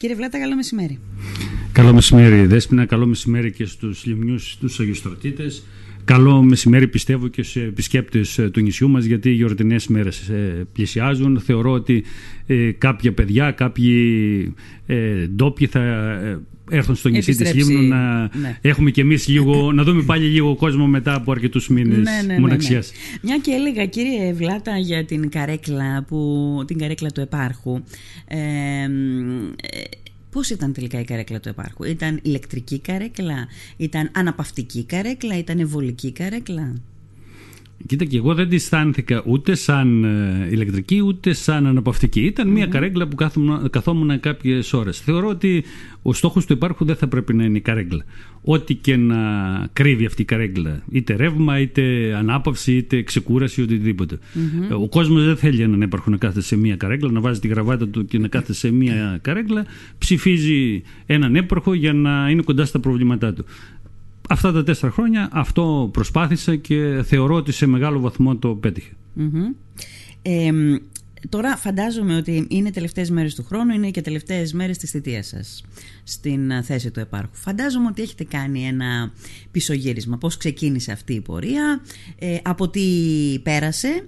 Κύριε Βλάτα, καλό μεσημέρι. Καλό μεσημέρι, Δέσποινα. Καλό μεσημέρι και στους λιμνιούς, τους αγιστρωτήτες. Καλό μεσημέρι πιστεύω και σε επισκέπτες ε, του νησιού μας γιατί οι γιορτινές μέρες ε, πλησιάζουν. Θεωρώ ότι ε, κάποια παιδιά, κάποιοι ντόπιοι θα έρθουν στο νησί της Λίμνου να ναι. έχουμε και εμείς λίγο, να δούμε πάλι λίγο κόσμο μετά από αρκετούς μήνες ναι, ναι, ναι μοναξιάς. Ναι, Μια και έλεγα κύριε Βλάτα για την καρέκλα, που, την καρέκλα του επάρχου. Ε, Πώς ήταν τελικά η καρέκλα του επάρχου, ήταν ηλεκτρική καρέκλα, ήταν αναπαυτική καρέκλα, ήταν ευολική καρέκλα; Κοίτα και εγώ δεν τη αισθάνθηκα ούτε σαν ε, ηλεκτρική ούτε σαν αναπαυτική. Ήταν μια καρέκλα που καθόμουν κάποιες ώρες. Θεωρώ ότι ο στόχος του υπάρχου δεν θα πρέπει να είναι η καρέκλα. Ό,τι και να κρύβει αυτή η καρέκλα. Είτε ρεύμα, είτε ανάπαυση, είτε ξεκούραση, οτιδήποτε. Ο κόσμος δεν θέλει έναν έπαρχο να κάθεται σε μια καρέκλα, να βάζει τη γραβάτα του και να κάθεται σε μια καρέκλα. Ψηφίζει έναν έπαρχο για να είναι κοντά στα προβλήματά του. Αυτά τα τέσσερα χρόνια αυτό προσπάθησα και θεωρώ ότι σε μεγάλο βαθμό το πετυχε τώρα φαντάζομαι ότι είναι τελευταίες μέρες του χρόνου, είναι και τελευταίες μέρες της θητείας σας στην ε, θέση του επάρχου. Φαντάζομαι ότι έχετε κάνει ένα πισωγύρισμα. Πώς ξεκίνησε αυτή η πορεία, ε, από τι πέρασε,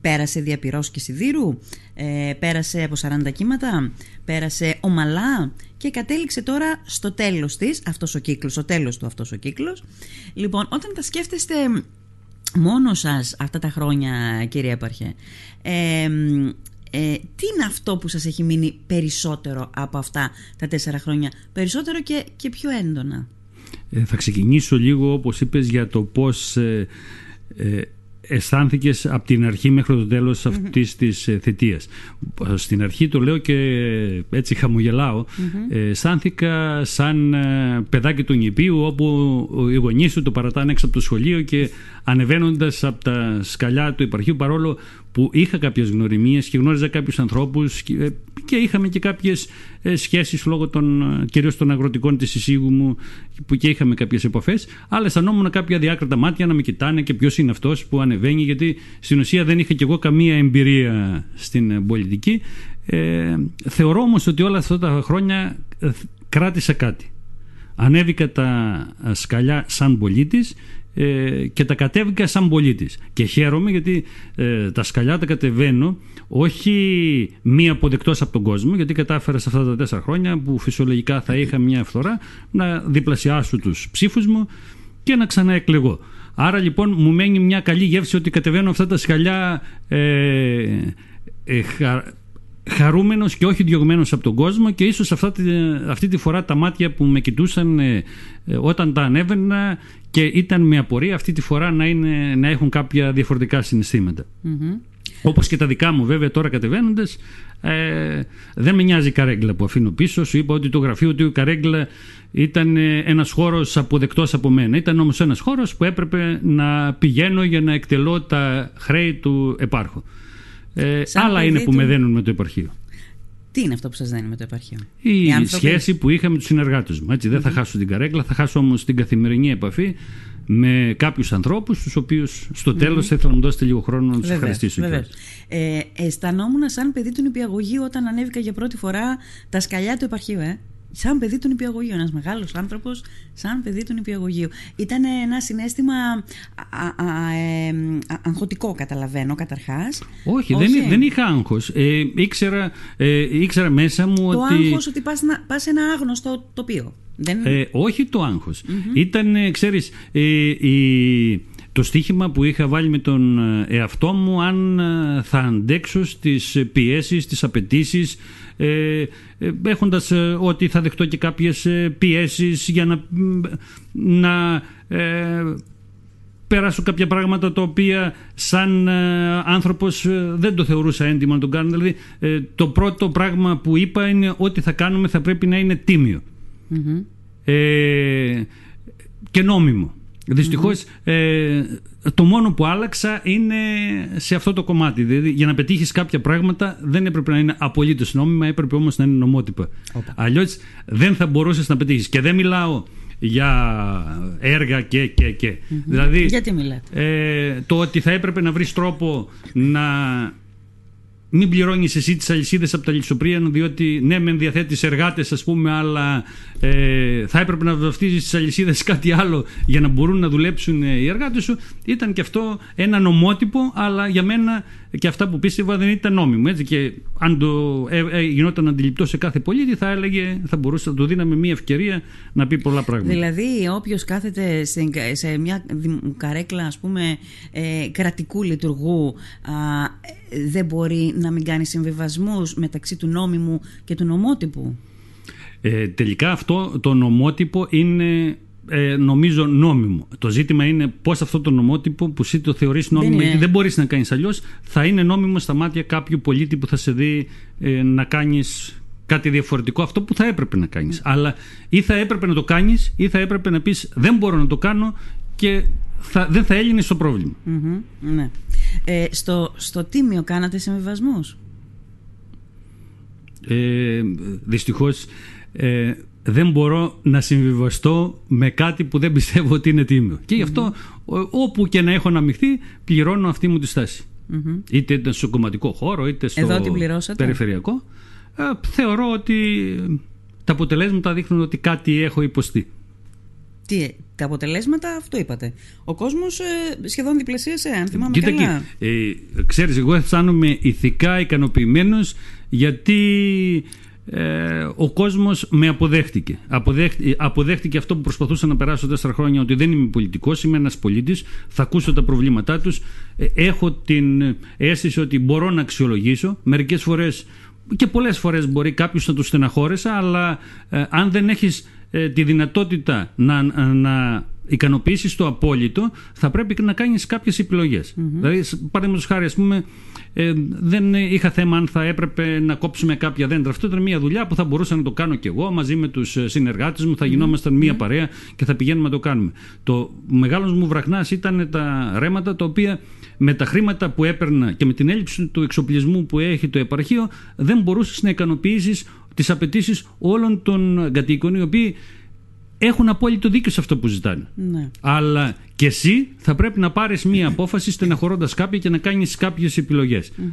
πέρασε διαπυρός και σιδήρου, ε, πέρασε από 40 κύματα, πέρασε ομαλά και κατέληξε τώρα στο τέλος της, αυτός ο κύκλος, ο τέλος του αυτός ο κύκλος. Λοιπόν, όταν τα σκέφτεστε μόνο σας αυτά τα χρόνια κύριε Έπαρχε, ε, ε, τι είναι αυτό που σας έχει μείνει περισσότερο από αυτά τα τέσσερα χρόνια, περισσότερο και, και πιο έντονα. Ε, θα ξεκινήσω λίγο όπως είπες για το πώς ε, ε αισθάνθηκες από την αρχή μέχρι το τέλος mm-hmm. αυτής της ε, θητείας. Στην αρχή το λέω και έτσι χαμογελάω. Mm-hmm. αισθάνθηκα σαν ε, παιδάκι του νηπίου όπου οι γονείς του το παρατάνε έξω από το σχολείο και ανεβαίνοντας από τα σκαλιά του υπαρχείου παρόλο που είχα κάποιες γνωριμίες και γνώριζα κάποιους ανθρώπους και ε, είχαμε και κάποιες ε, σχέσεις λόγω των, ε, κυρίως των αγροτικών της εισήγου μου που και είχαμε κάποιες επαφές. Αλλά αισθανόμουν κάποια διάκριτα μάτια να με κοιτάνε και ποιος είναι αυτός που ανεβαίνει γιατί στην ουσία δεν είχα και εγώ καμία εμπειρία στην πολιτική. Ε, θεωρώ όμως ότι όλα αυτά τα χρόνια κράτησα κάτι. Ανέβηκα τα σκαλιά σαν πολίτης ε, και τα κατέβηκα σαν πολίτης και χαίρομαι γιατί ε, τα σκαλιά τα κατεβαίνω όχι μία αποδεκτός από τον κόσμο γιατί κατάφερα σε αυτά τα τέσσερα χρόνια που φυσιολογικά θα είχα μια φθορά να διπλασιάσω τους ψήφους μου και να ξαναεκλεγώ. Άρα λοιπόν μου μένει μια καλή γεύση ότι κατεβαίνω αυτά τα σκαλιά ε, ε, χαρούμενος και όχι διωγμένος από τον κόσμο και ίσως αυτή τη φορά τα μάτια που με κοιτούσαν ε, ε, όταν τα ανέβαινα και ήταν με απορία αυτή τη φορά να, είναι, να έχουν κάποια διαφορετικά συναισθήματα. Όπως και τα δικά μου βέβαια τώρα κατεβαίνοντας, ε, δεν με νοιάζει η καρέγκλα που αφήνω πίσω. Σου είπα ότι το γραφείο του η καρέγκλα ήταν ε, ένας χώρος αποδεκτός από μένα. Ήταν όμως ένας χώρος που έπρεπε να πηγαίνω για να εκτελώ τα χρέη του επάρχου. Ε, άλλα είναι που με δένουν με το επαρχείο. Τι είναι αυτό που σας δένει με το επαρχείο, Η, η σχέση που είχα με τους συνεργάτες μου. Έτσι, δεν θα χάσω την καρέκλα, θα χάσω όμως την καθημερινή επαφή με κάποιους ανθρώπους, τους οποίους στο τέλος θα ήθελα να μου δώσετε λίγο χρόνο να τους ευχαριστήσω. Ε, αισθανόμουν σαν παιδί του νηπιαγωγείου όταν ανέβηκα για πρώτη φορά τα σκαλιά του επαρχείου, ε σαν παιδί του νηπιαγωγείου. Ένας μεγάλος άνθρωπος, σαν παιδί του νηπιαγωγείου. Ήταν ένα συνέστημα α, α, ε, αγχωτικό, καταλαβαίνω καταρχάς. Όχι, δεν, δεν είχα άγχος. Ε, ήξερα, ε, ήξερα μέσα μου το ότι. Το άγχος ότι πας σε ένα άγνωστο τοπίο. Δεν... Ε, όχι το άγχος. Ήταν, ε, ξέρεις, ε, η το στίχημα που είχα βάλει με τον εαυτό μου αν θα αντέξω στις πιέσεις, στις απαιτήσεις ε, ε, έχοντας ε, ότι θα δεχτώ και κάποιες ε, πιέσεις για να, να πέρασω κάποια πράγματα τα οποία σαν άνθρωπος δεν το θεωρούσα έντιμο να τον κάνω. Δηλαδή το πρώτο πράγμα που είπα είναι ότι θα κάνουμε θα πρέπει να είναι και νόμιμο. Δυστυχώς το μόνο που άλλαξα είναι σε αυτό το κομμάτι. Δηλαδή, για να πετύχεις κάποια πράγματα δεν έπρεπε να είναι απολύτως νόμιμα, έπρεπε όμως να είναι νομότυπα. Αλλιώς δεν θα μπορούσες να πετύχεις. Και δεν μιλάω για έργα και και και. Δηλαδή, Γιατί μιλάτε; Ε, το ότι θα έπρεπε να βρεις τρόπο να μην πληρώνεις εσύ τις αλυσίδες από τα λησοπρία, διότι ναι, με διαθέτεις εργάτες, ας πούμε, αλλά ε, θα έπρεπε να βαφτίζεις τις αλυσίδες κάτι άλλο για να μπορούν να δουλέψουν οι εργάτες σου. Ήταν και αυτό ένα νομότυπο, αλλά για μένα και αυτά που πίστευα δεν ήταν νόμιμο. Έτσι, και αν το ε, ε, γινόταν αντιληπτό σε κάθε πολίτη, θα έλεγε, θα μπορούσε να του δίναμε μια ευκαιρία να πει πολλά πράγματα. Δηλαδή, όποιος κάθεται σε, μια καρέκλα, ας πούμε, ε, κρατικού λειτουργού, α, δεν μπορεί να μην κάνει συμβιβασμούς μεταξύ του νόμιμου και του νομότυπου; Ε, τελικά αυτό το νομότυπο είναι ε, νομίζω νόμιμο. Το ζήτημα είναι πώς αυτό το νομότυπο που εσύ το θεωρείς νόμιμο, δεν γιατί δεν μπορείς να κάνεις αλλιώς, θα είναι νόμιμο στα μάτια κάποιου πολίτη που θα σε δει ε, να κάνεις κάτι διαφορετικό, αυτό που θα έπρεπε να κάνεις. Ναι. Αλλά ή θα έπρεπε να το κάνεις, ή θα έπρεπε να πεις δεν μπορώ να το κάνω και θα, δεν θα έλυνε στο προβλημα ναι. Ε, στο, στο τίμιο κάνατε συμβιβασμούς; Ε, δυστυχώς ε, δεν μπορώ να συμβιβαστώ με κάτι που δεν πιστεύω ότι είναι τίμιο. Και γι' αυτο όπου και να έχω αναμειχθεί πληρώνω αυτή μου τη σταση Είτε στο κομματικό χώρο είτε στο περιφερειακό. Ε, θεωρώ ότι τα αποτελέσματα δείχνουν ότι κάτι έχω υποστεί. Τι, τα αποτελέσματα, αυτό είπατε. Ο κόσμος ε, σχεδόν διπλασίασε, αν θυμάμαι Κοίτα καλά. Ε, ξέρεις, εγώ αισθάνομαι ηθικά ικανοποιημένος γιατί ε, ο κόσμος με αποδέχτηκε. αποδέχτηκε αυτό που προσπαθούσα να περάσω τέσσερα χρόνια ότι δεν είμαι πολιτικός, είμαι ένας πολίτης, θα ακούσω τα προβλήματά τους, ε, έχω την αίσθηση ότι μπορώ να αξιολογήσω. Μερικές φορές και πολλές φορές μπορεί κάποιος να του στεναχώρεσα, αλλά ε, αν δεν έχεις τη δυνατότητα να, να ικανοποιήσεις το απόλυτο, θα πρέπει να κάνεις κάποιες επιλογές. Mm-hmm. Δηλαδή, παραδείγματος χάρη, ας πούμε, ε, δεν είχα θέμα αν θα έπρεπε να κόψουμε κάποια δέντρα. Αυτό ήταν μια δουλειά που θα μπορούσα να το κάνω κι εγώ μαζί με τους συνεργάτες μου. Θα γινόμασταν μια παρέα και θα πηγαίνουμε να το κάνουμε. Το μεγάλος μου βραχνάς ήταν τα ρέματα τα οποία με τα χρήματα που έπαιρνα και με την έλλειψη του εξοπλισμού που έχει το επαρχείο δεν μπορούσες να ικανοποιήσεις τις απαιτήσεις όλων των κατοίκων οι οποίοι έχουν απόλυτο δίκιο σε αυτό που ζητάνε. Ναι. Αλλά και εσύ θα πρέπει να πάρεις μία απόφαση στεναχωρώντας κάποια και να κάνεις κάποιες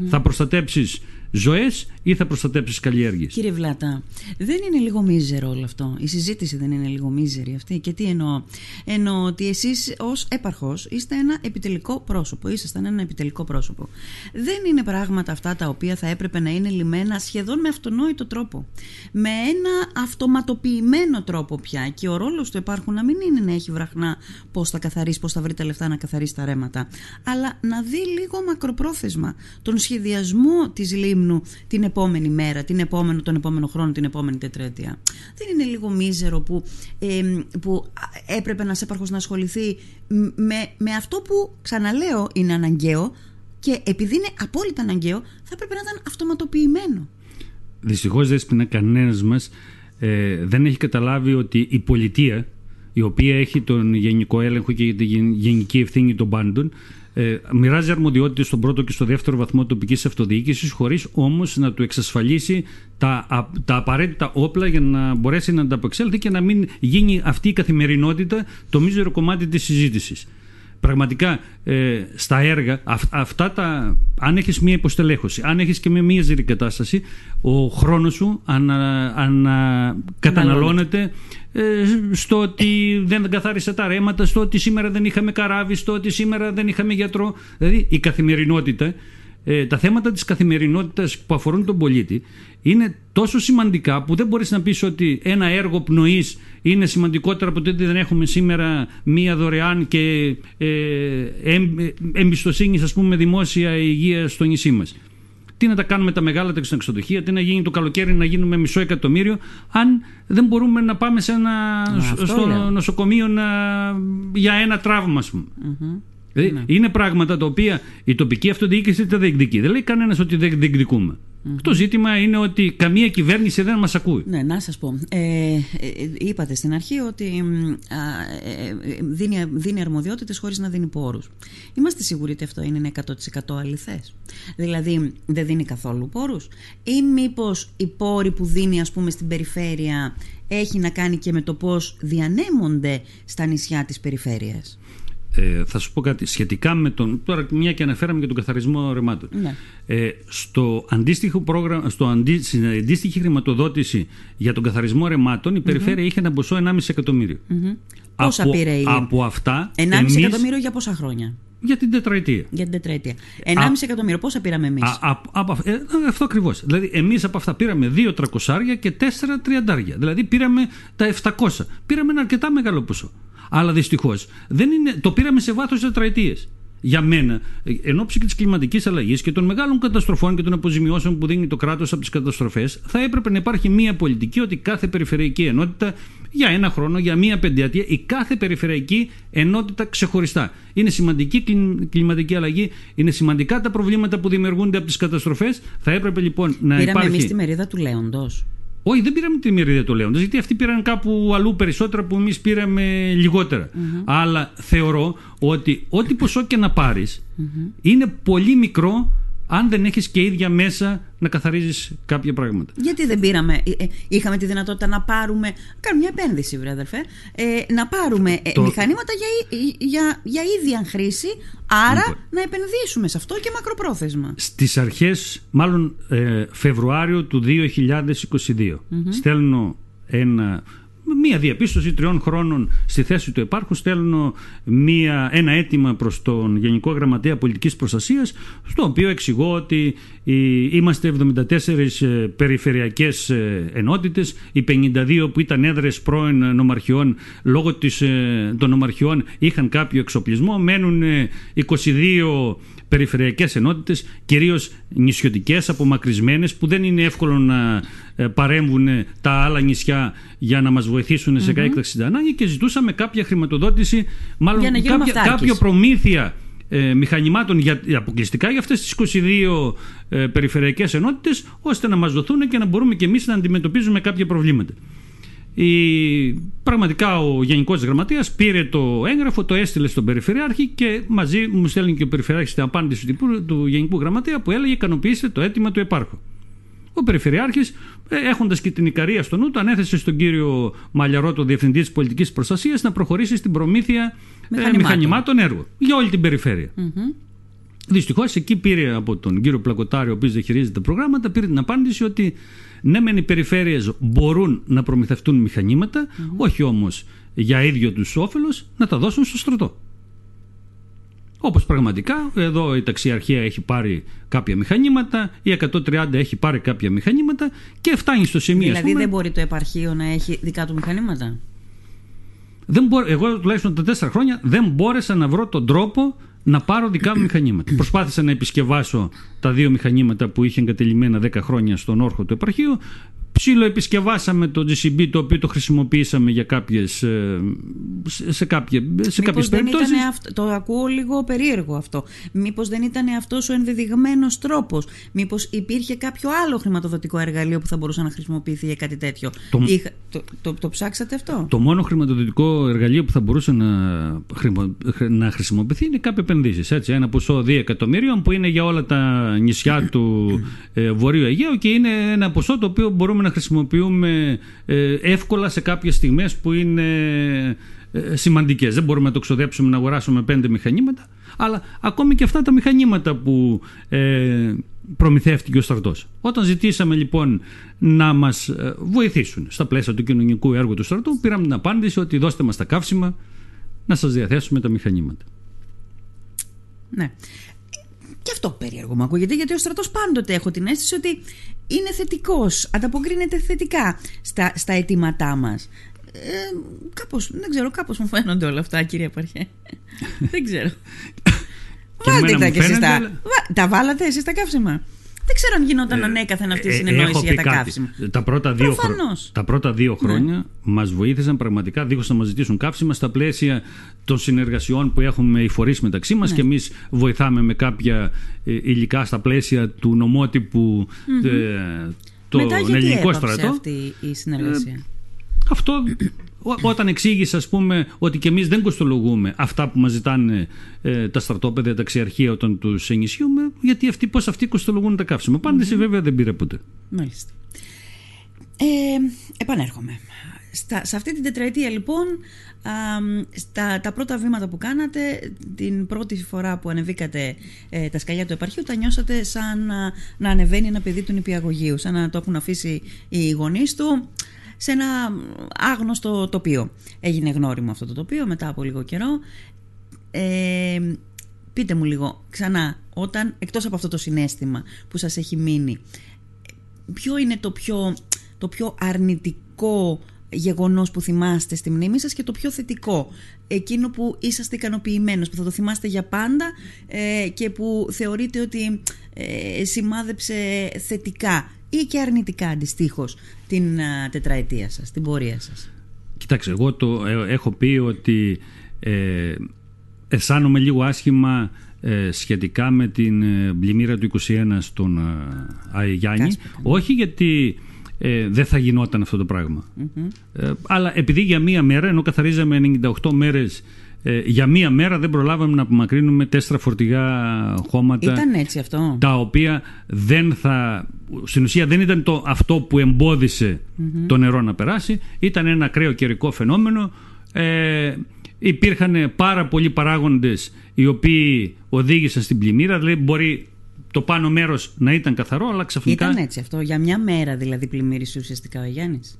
Θα προστατέψεις ζωές ή θα προστατέψεις καλλιέργειες; Κύριε Βλάτα, δεν είναι λίγο μίζερο όλο αυτό. Η συζήτηση δεν είναι λίγο μίζερη αυτή. Και τι εννοώ; Εννοώ ότι εσείς ως έπαρχος είστε ένα επιτελικό πρόσωπο. Ήσασταν ένα επιτελικό πρόσωπο. Δεν είναι πράγματα αυτά τα οποία θα έπρεπε να είναι λιμένα σχεδόν με αυτονόητο τρόπο. Με ένα αυτοματοποιημένο τρόπο πια. Και ο ρόλος του υπάρχουν να μην είναι να έχει βραχνά πώς θα καθαρίσει, πώς θα βρει τα λεφτά να καθαρίσει τα ρέματα. Αλλά να δει λίγο μακροπρόθεσμα τον σχεδιασμό της λίμνη την επόμενη μέρα, την επόμενο, τον επόμενο χρόνο, την επόμενη τετραετία. Δεν είναι λίγο μίζερο που, που έπρεπε να έπαρχος να ασχοληθεί με, με αυτό που, ξαναλέω, είναι αναγκαίο και επειδή είναι απόλυτα αναγκαίο, θα έπρεπε να ήταν αυτοματοποιημένο. Δυστυχώς δεν κανένας μας ε, δεν έχει καταλάβει ότι η πολιτεία, η οποία έχει τον γενικό έλεγχο και τη γενική ευθύνη των πάντων, ε, μοιράζει αρμοδιότητες στον πρώτο και στο δεύτερο βαθμό τοπικής αυτοδιοίκησης, χωρίς όμως να του εξασφαλίσει τα, τα απαραίτητα όπλα για να μπορέσει να ανταπεξέλθει και να μην γίνει αυτή η καθημερινότητα το μίζερο κομμάτι της συζήτησης. Πραγματικά ε, στα έργα, αυτά τα, αν έχεις μία υποστελέχωση, αν έχεις και μία ζυρή κατάσταση, ο χρόνος σου ανα, ανα, καταναλώνεται ε, στο ότι δεν καθάρισε τα ρέματα, στο ότι σήμερα δεν είχαμε καράβι, στο ότι σήμερα δεν είχαμε γιατρό. Δηλαδή η καθημερινότητα, ε, τα θέματα της καθημερινότητας που αφορούν τον πολίτη είναι τόσο σημαντικά που δεν μπορείς να πεις ότι ένα έργο πνοής είναι σημαντικότερο από το ότι δεν έχουμε σήμερα μία δωρεάν και ε, εμπιστοσύνης ας πούμε δημόσια υγεία στο νησί μας. Τι να τα κάνουμε τα μεγάλα τα ξενοδοχεία, τι να γίνει το καλοκαίρι να γίνουμε μισό εκατομμύριο, αν δεν μπορούμε να πάμε σε ένα, στο νοσοκομείο να, για ένα τραύμα, ας πούμε. Δηλαδή, ναι. Είναι πράγματα τα οποία η τοπική αυτοδιοίκηση τα διεκδικεί. Δεν λέει κανένας ότι δεν διεκδικούμε. Το ζήτημα είναι ότι καμία κυβέρνηση δεν μας ακούει. Ναι, να σας πω. Ε, ε, είπατε στην αρχή ότι ε, δίνει, δίνει αρμοδιότητες χωρίς να δίνει πόρους. Είμαστε σίγουροι ότι αυτό είναι 100% αληθές. Δηλαδή δεν δίνει καθόλου πόρους. Ή μήπως οι πόροι που δίνει ας πούμε στην περιφέρεια έχει να κάνει και με το πώς διανέμονται στα νησιά της περιφέρειας; Ε, θα σου πω κάτι σχετικά με τον. Τώρα, μια και αναφέραμε και τον καθαρισμό ρεμάτων. Ναι. Ε, στο αντίστοιχο πρόγραμμα, στο αντί, στην αντίστοιχη χρηματοδότηση για τον καθαρισμό ρεμάτων, η περιφέρεια είχε ένα ποσό 1,5 εκατομμύριο. Πόσα από, πήρε η- από αυτά. 1,5 εμείς- εκατομμύριο για πόσα χρόνια; Για την τετραετία. Για την τετραετία. 1,5 εκατομμύριο. Πόσα πήραμε εμείς; Α, α, από- ε, αυτό ακριβώς. Δηλαδή, εμείς από αυτά πήραμε δύο τρακοσάρια και τέσσερα τριαντάρια. Δηλαδή, πήραμε τα 700. Πήραμε ένα αρκετά μεγάλο ποσό. Αλλά δυστυχώς το πήραμε σε βάθος τετραετίες. Για μένα, ε, εν ώψη και της κλιματικής αλλαγής και των μεγάλων καταστροφών και των αποζημιώσεων που δίνει το κράτος από τις καταστροφές, θα έπρεπε να υπάρχει μία πολιτική ότι κάθε περιφερειακή ενότητα για ένα χρόνο, για μία πενταετία, η κάθε περιφερειακή ενότητα ξεχωριστά. Είναι σημαντική κλι- κλιματική αλλαγή, είναι σημαντικά τα προβλήματα που δημιουργούνται από τις καταστροφές. Θα έπρεπε λοιπόν να Πήραμε υπάρχει. εμείς τη μερίδα του Λέοντος. Όχι, δεν πήραμε τη μερίδα του Λέοντα, γιατί αυτοί πήραν κάπου αλλού περισσότερα που εμείς πήραμε λιγότερα. Αλλά θεωρώ ότι ό,τι ποσό και να πάρεις είναι πολύ μικρό αν δεν έχεις και ίδια μέσα να καθαρίζεις κάποια πράγματα. Γιατί δεν πήραμε, ε, ε, είχαμε τη δυνατότητα να πάρουμε. Κάνουμε μια επένδυση, βρε αδερφέ. Ε, να πάρουμε ε, Το- μηχανήματα για, ί- για, για ίδια χρήση. Άρα Λοιπόν. να επενδύσουμε σε αυτό και μακροπρόθεσμα. Στις αρχές, μάλλον ε, Φεβρουάριο του 2022, στέλνω ένα, μία διαπίστωση τριών χρόνων στη θέση του επάρχους, στέλνω μία, ένα αίτημα προς τον Γενικό Γραμματέα Πολιτικής Προστασίας, στο οποίο εξηγώ ότι οι- είμαστε 74 ε, περιφερειακές ε, ενότητες, οι 52 που ήταν έδρες πρώην νομαρχιών, λόγω της, ε, των νομαρχιών είχαν κάποιο εξοπλισμό, μένουν ε, 22 περιφερειακές ενότητες, κυρίως νησιωτικές, απομακρυσμένες, που δεν είναι εύκολο να ε, παρέμβουν τα άλλα νησιά για να μας βοηθήσουν σε έκταξη ανάγκη και ζητούσαμε κάποια χρηματοδότηση, μάλλον Για να γίνουμε κάποια, αυτάρκης. κάποιο προμήθεια ε, μηχανημάτων για, αποκλειστικά για αυτές τις 22 ε, περιφερειακές ενότητες, ώστε να μας δοθούν και να μπορούμε και εμείς να αντιμετωπίζουμε κάποια προβλήματα. Η, πραγματικά ο Γενικός Γραμματέας πήρε το έγγραφο, το έστειλε στον Περιφερειάρχη και μαζί μου στέλνει και ο Περιφερειάρχης την απάντηση του, τύπου- του Γενικού Γραμματέα που έλεγε ικανοποιήστε το αίτημα του επάρχου. Ο Περιφερειάρχης, ε, έχοντας και την Ικαρία στο νου, του ανέθεσε στον κύριο Μαλιαρό, το Διευθυντή της Πολιτικής Προστασίας, να προχωρήσει στην προμήθεια ε, Μηχανημάτων. μηχανημάτων έργου για όλη την περιφέρεια. Δυστυχώς εκεί πήρε από τον κύριο Πλακοτάριο, ο οποίος διαχειρίζεται τα προγράμματα, πήρε την απάντηση ότι ναι, μεν οι περιφέρειες μπορούν να προμηθευτούν μηχανήματα, όχι όμως για ίδιο τους όφελος να τα δώσουν στο στρατό. Όπως πραγματικά εδώ η ταξιαρχία έχει πάρει κάποια μηχανήματα, η 130 έχει πάρει κάποια μηχανήματα και φτάνει στο σημείο. ας δηλαδή πούμε, δεν μπορεί το επαρχείο να έχει δικά του μηχανήματα; δεν μπόρε, εγώ τουλάχιστον τα τέσσερα χρόνια δεν μπόρεσα να βρω τον τρόπο να πάρω δικά μου μηχανήματα. Προσπάθησα να επισκευάσω τα δύο μηχανήματα που είχε εγκατελειμμένα 10 χρόνια στον όρχο του επαρχείου. Ψήλο επισκευάσαμε το GCB το οποίο το χρησιμοποιήσαμε για κάποιες, ε, σε, σε, κάποια, σε κάποιες Μήπως δεν περιπτώσεις. ήταν αυτό, το ακούω λίγο περίεργο αυτό. Μήπως δεν ήταν αυτός ο ενδεδειγμένος τρόπος; Μήπως υπήρχε κάποιο άλλο χρηματοδοτικό εργαλείο που θα μπορούσε να χρησιμοποιηθεί για κάτι τέτοιο; Το- Είχα- το, το, το ψάξατε αυτό; Το μόνο χρηματοδοτικό εργαλείο που θα μπορούσε να, χρημα- να χρησιμοποιηθεί είναι κάποιε επενδύσεις. Ένα ποσό 2 εκατομμυρίων που είναι για όλα τα νησιά του ε, Βορείου Αιγαίου και είναι ένα ποσό το οποίο μπορούμε να χρησιμοποιούμε ε, εύκολα σε κάποιες στιγμές που είναι ε, σημαντικές. Δεν μπορούμε να το ξοδέψουμε να αγοράσουμε πέντε μηχανήματα, αλλά ακόμη και αυτά τα μηχανήματα που ε, προμηθεύτηκε ο στρατός. Όταν ζητήσαμε λοιπόν να μας ε, βοηθήσουν στα πλαίσια του κοινωνικού έργου του στρατού, πήραμε την απάντηση ότι δώστε μας τα καύσιμα να σας διαθέσουμε τα μηχανήματα. Ναι. Και αυτό περίεργο μου ακούγεται, γιατί ο στρατός πάντοτε έχω την αίσθηση ότι είναι θετικός, ανταποκρίνεται θετικά στα, στα αιτήματά μας. Ε, κάπως, δεν ξέρω, κάπως μου φαίνονται όλα αυτά, κύριε Παρχέ. δεν ξέρω. Βάλτε εμένα τα μου κι εσείς φαίνεται, τα. αλλά- Βα- Τα βάλατε εσείς τα καύσιμα. Δεν ξέρω αν γινόταν ανέκαθεν αυτή η Ε, συνεννόηση έχω για πει τα κάτι. καύσιμα. Τα πρώτα δύο, χρο- Προφανώς. τα πρώτα δύο χρόνια μας βοήθησαν πραγματικά δίχως να μας ζητήσουν καύσιμα στα πλαίσια των συνεργασιών που έχουμε οι φορείς μεταξύ μας και εμείς βοηθάμε με κάποια ε, υλικά στα πλαίσια του νομότυπου ε, το Μετά γιατί ελληνικό έπαψε στρατό. αυτή η συνεργασία; Αυτό ό- όταν εξήγησε ας πούμε ότι και εμείς δεν κοστολογούμε αυτά που μας ζητάνε ε, τα στρατόπεδα, τα ταξιαρχεία όταν τους ενισχύουμε γιατί αυτοί, πώς αυτοί κοστολογούν τα καύσιμα. Απάντηση βέβαια δεν πήρε ποτέ. Μάλιστα. Ε, επανέρχομαι. Στα, σε αυτή την τετραετία λοιπόν, α, στα, τα πρώτα βήματα που κάνατε, την πρώτη φορά που ανεβήκατε ε, τα σκαλιά του επαρχείου, τα νιώσατε σαν να, να ανεβαίνει ένα παιδί του νηπιαγωγείου, σαν να το έχουν αφήσει οι γονείς του σε ένα άγνωστο τοπίο. Έγινε γνώριμο αυτό το τοπίο μετά από λίγο καιρό. Ε, πείτε μου λίγο ξανά, όταν εκτός από αυτό το συνέστημα που σας έχει μείνει, ποιο είναι το πιο, το πιο αρνητικό γεγονός που θυμάστε στη μνήμη σας και το πιο θετικό; Εκείνο που είσαστε ικανοποιημένος που θα το θυμάστε για πάντα ε, και που θεωρείτε ότι ε, σημάδεψε θετικά ή και αρνητικά αντιστοίχως την τετραετία σας, την πορεία σας; Κοιτάξτε, εγώ το ε, έχω πει ότι ε, αισθάνομαι λίγο άσχημα ε, σχετικά με την πλημμύρα του 21 στον Αϊγιάννη ναι. όχι γιατί ε, δεν θα γινόταν αυτό το πραγμα Ε, αλλά επειδή για μία μέρα, ενώ καθαρίζαμε 98 μέρες ε, για μία μέρα δεν προλάβαμε να απομακρύνουμε τέσσερα φορτηγά χώματα. Ήταν έτσι αυτό. Τα οποία δεν θα. Στην ουσία δεν ήταν το, αυτό που εμποδισε το νερό να περάσει. Ήταν ένα ακραίο καιρικό φαινόμενο. Ε, υπήρχαν πάρα πολλοί παράγοντες οι οποίοι οδήγησαν στην πλημμύρα. Δηλαδή μπορεί το πάνω μέρος να ήταν καθαρό, αλλά ξαφνικά. Ήταν έτσι αυτό. Για μια μέρα δηλαδή πλημμύρισε ουσιαστικά ο Γιάννης.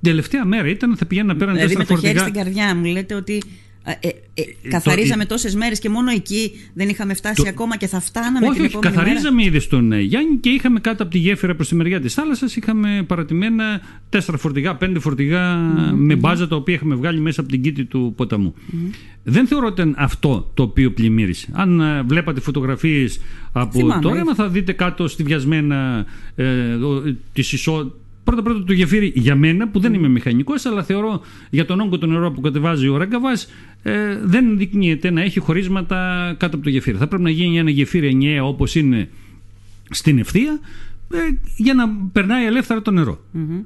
Τελευταία μέρα ήταν, θα πηγαίνουν να πέραν δηλαδή, τέσσερα φορτηγά. Δηλαδή με το χέρι στην καρδιά μου λέτε ότι ε, ε, ε, ε καθαρίζαμε το, τόσες μέρες και μόνο εκεί δεν είχαμε φτάσει το, ακόμα και θα φτάναμε όχι, την όχι, καθαρίζαμε ήδη στον Γιάννη και είχαμε κάτω από τη γέφυρα προς τη μεριά της θάλασσας. Είχαμε παρατημένα τέσσερα φορτηγά, πέντε φορτηγά mm-hmm. με μπάζα τα οποία είχαμε βγάλει μέσα από την κήτη του ποταμού. Mm-hmm. Δεν θεωρώ ότι ήταν αυτό το οποίο πλημμύρισε. Αν βλέπατε φωτογραφίες από Θυμάμαι, το θα δείτε κάτω στη βιασμένα ε, τη ισότητα Πρώτα πρώτα το γεφύρι για μένα που δεν είμαι μηχανικός αλλά θεωρώ για τον όγκο του νερό που κατεβάζει ο Ραγκαβάς ε, δεν δεικνύεται να έχει χωρίσματα κάτω από το γεφύρι. Θα πρέπει να γίνει ένα γεφύρι ενιαία όπως είναι στην ευθεία ε, για να περνάει ελεύθερα το νερό. Mm-hmm.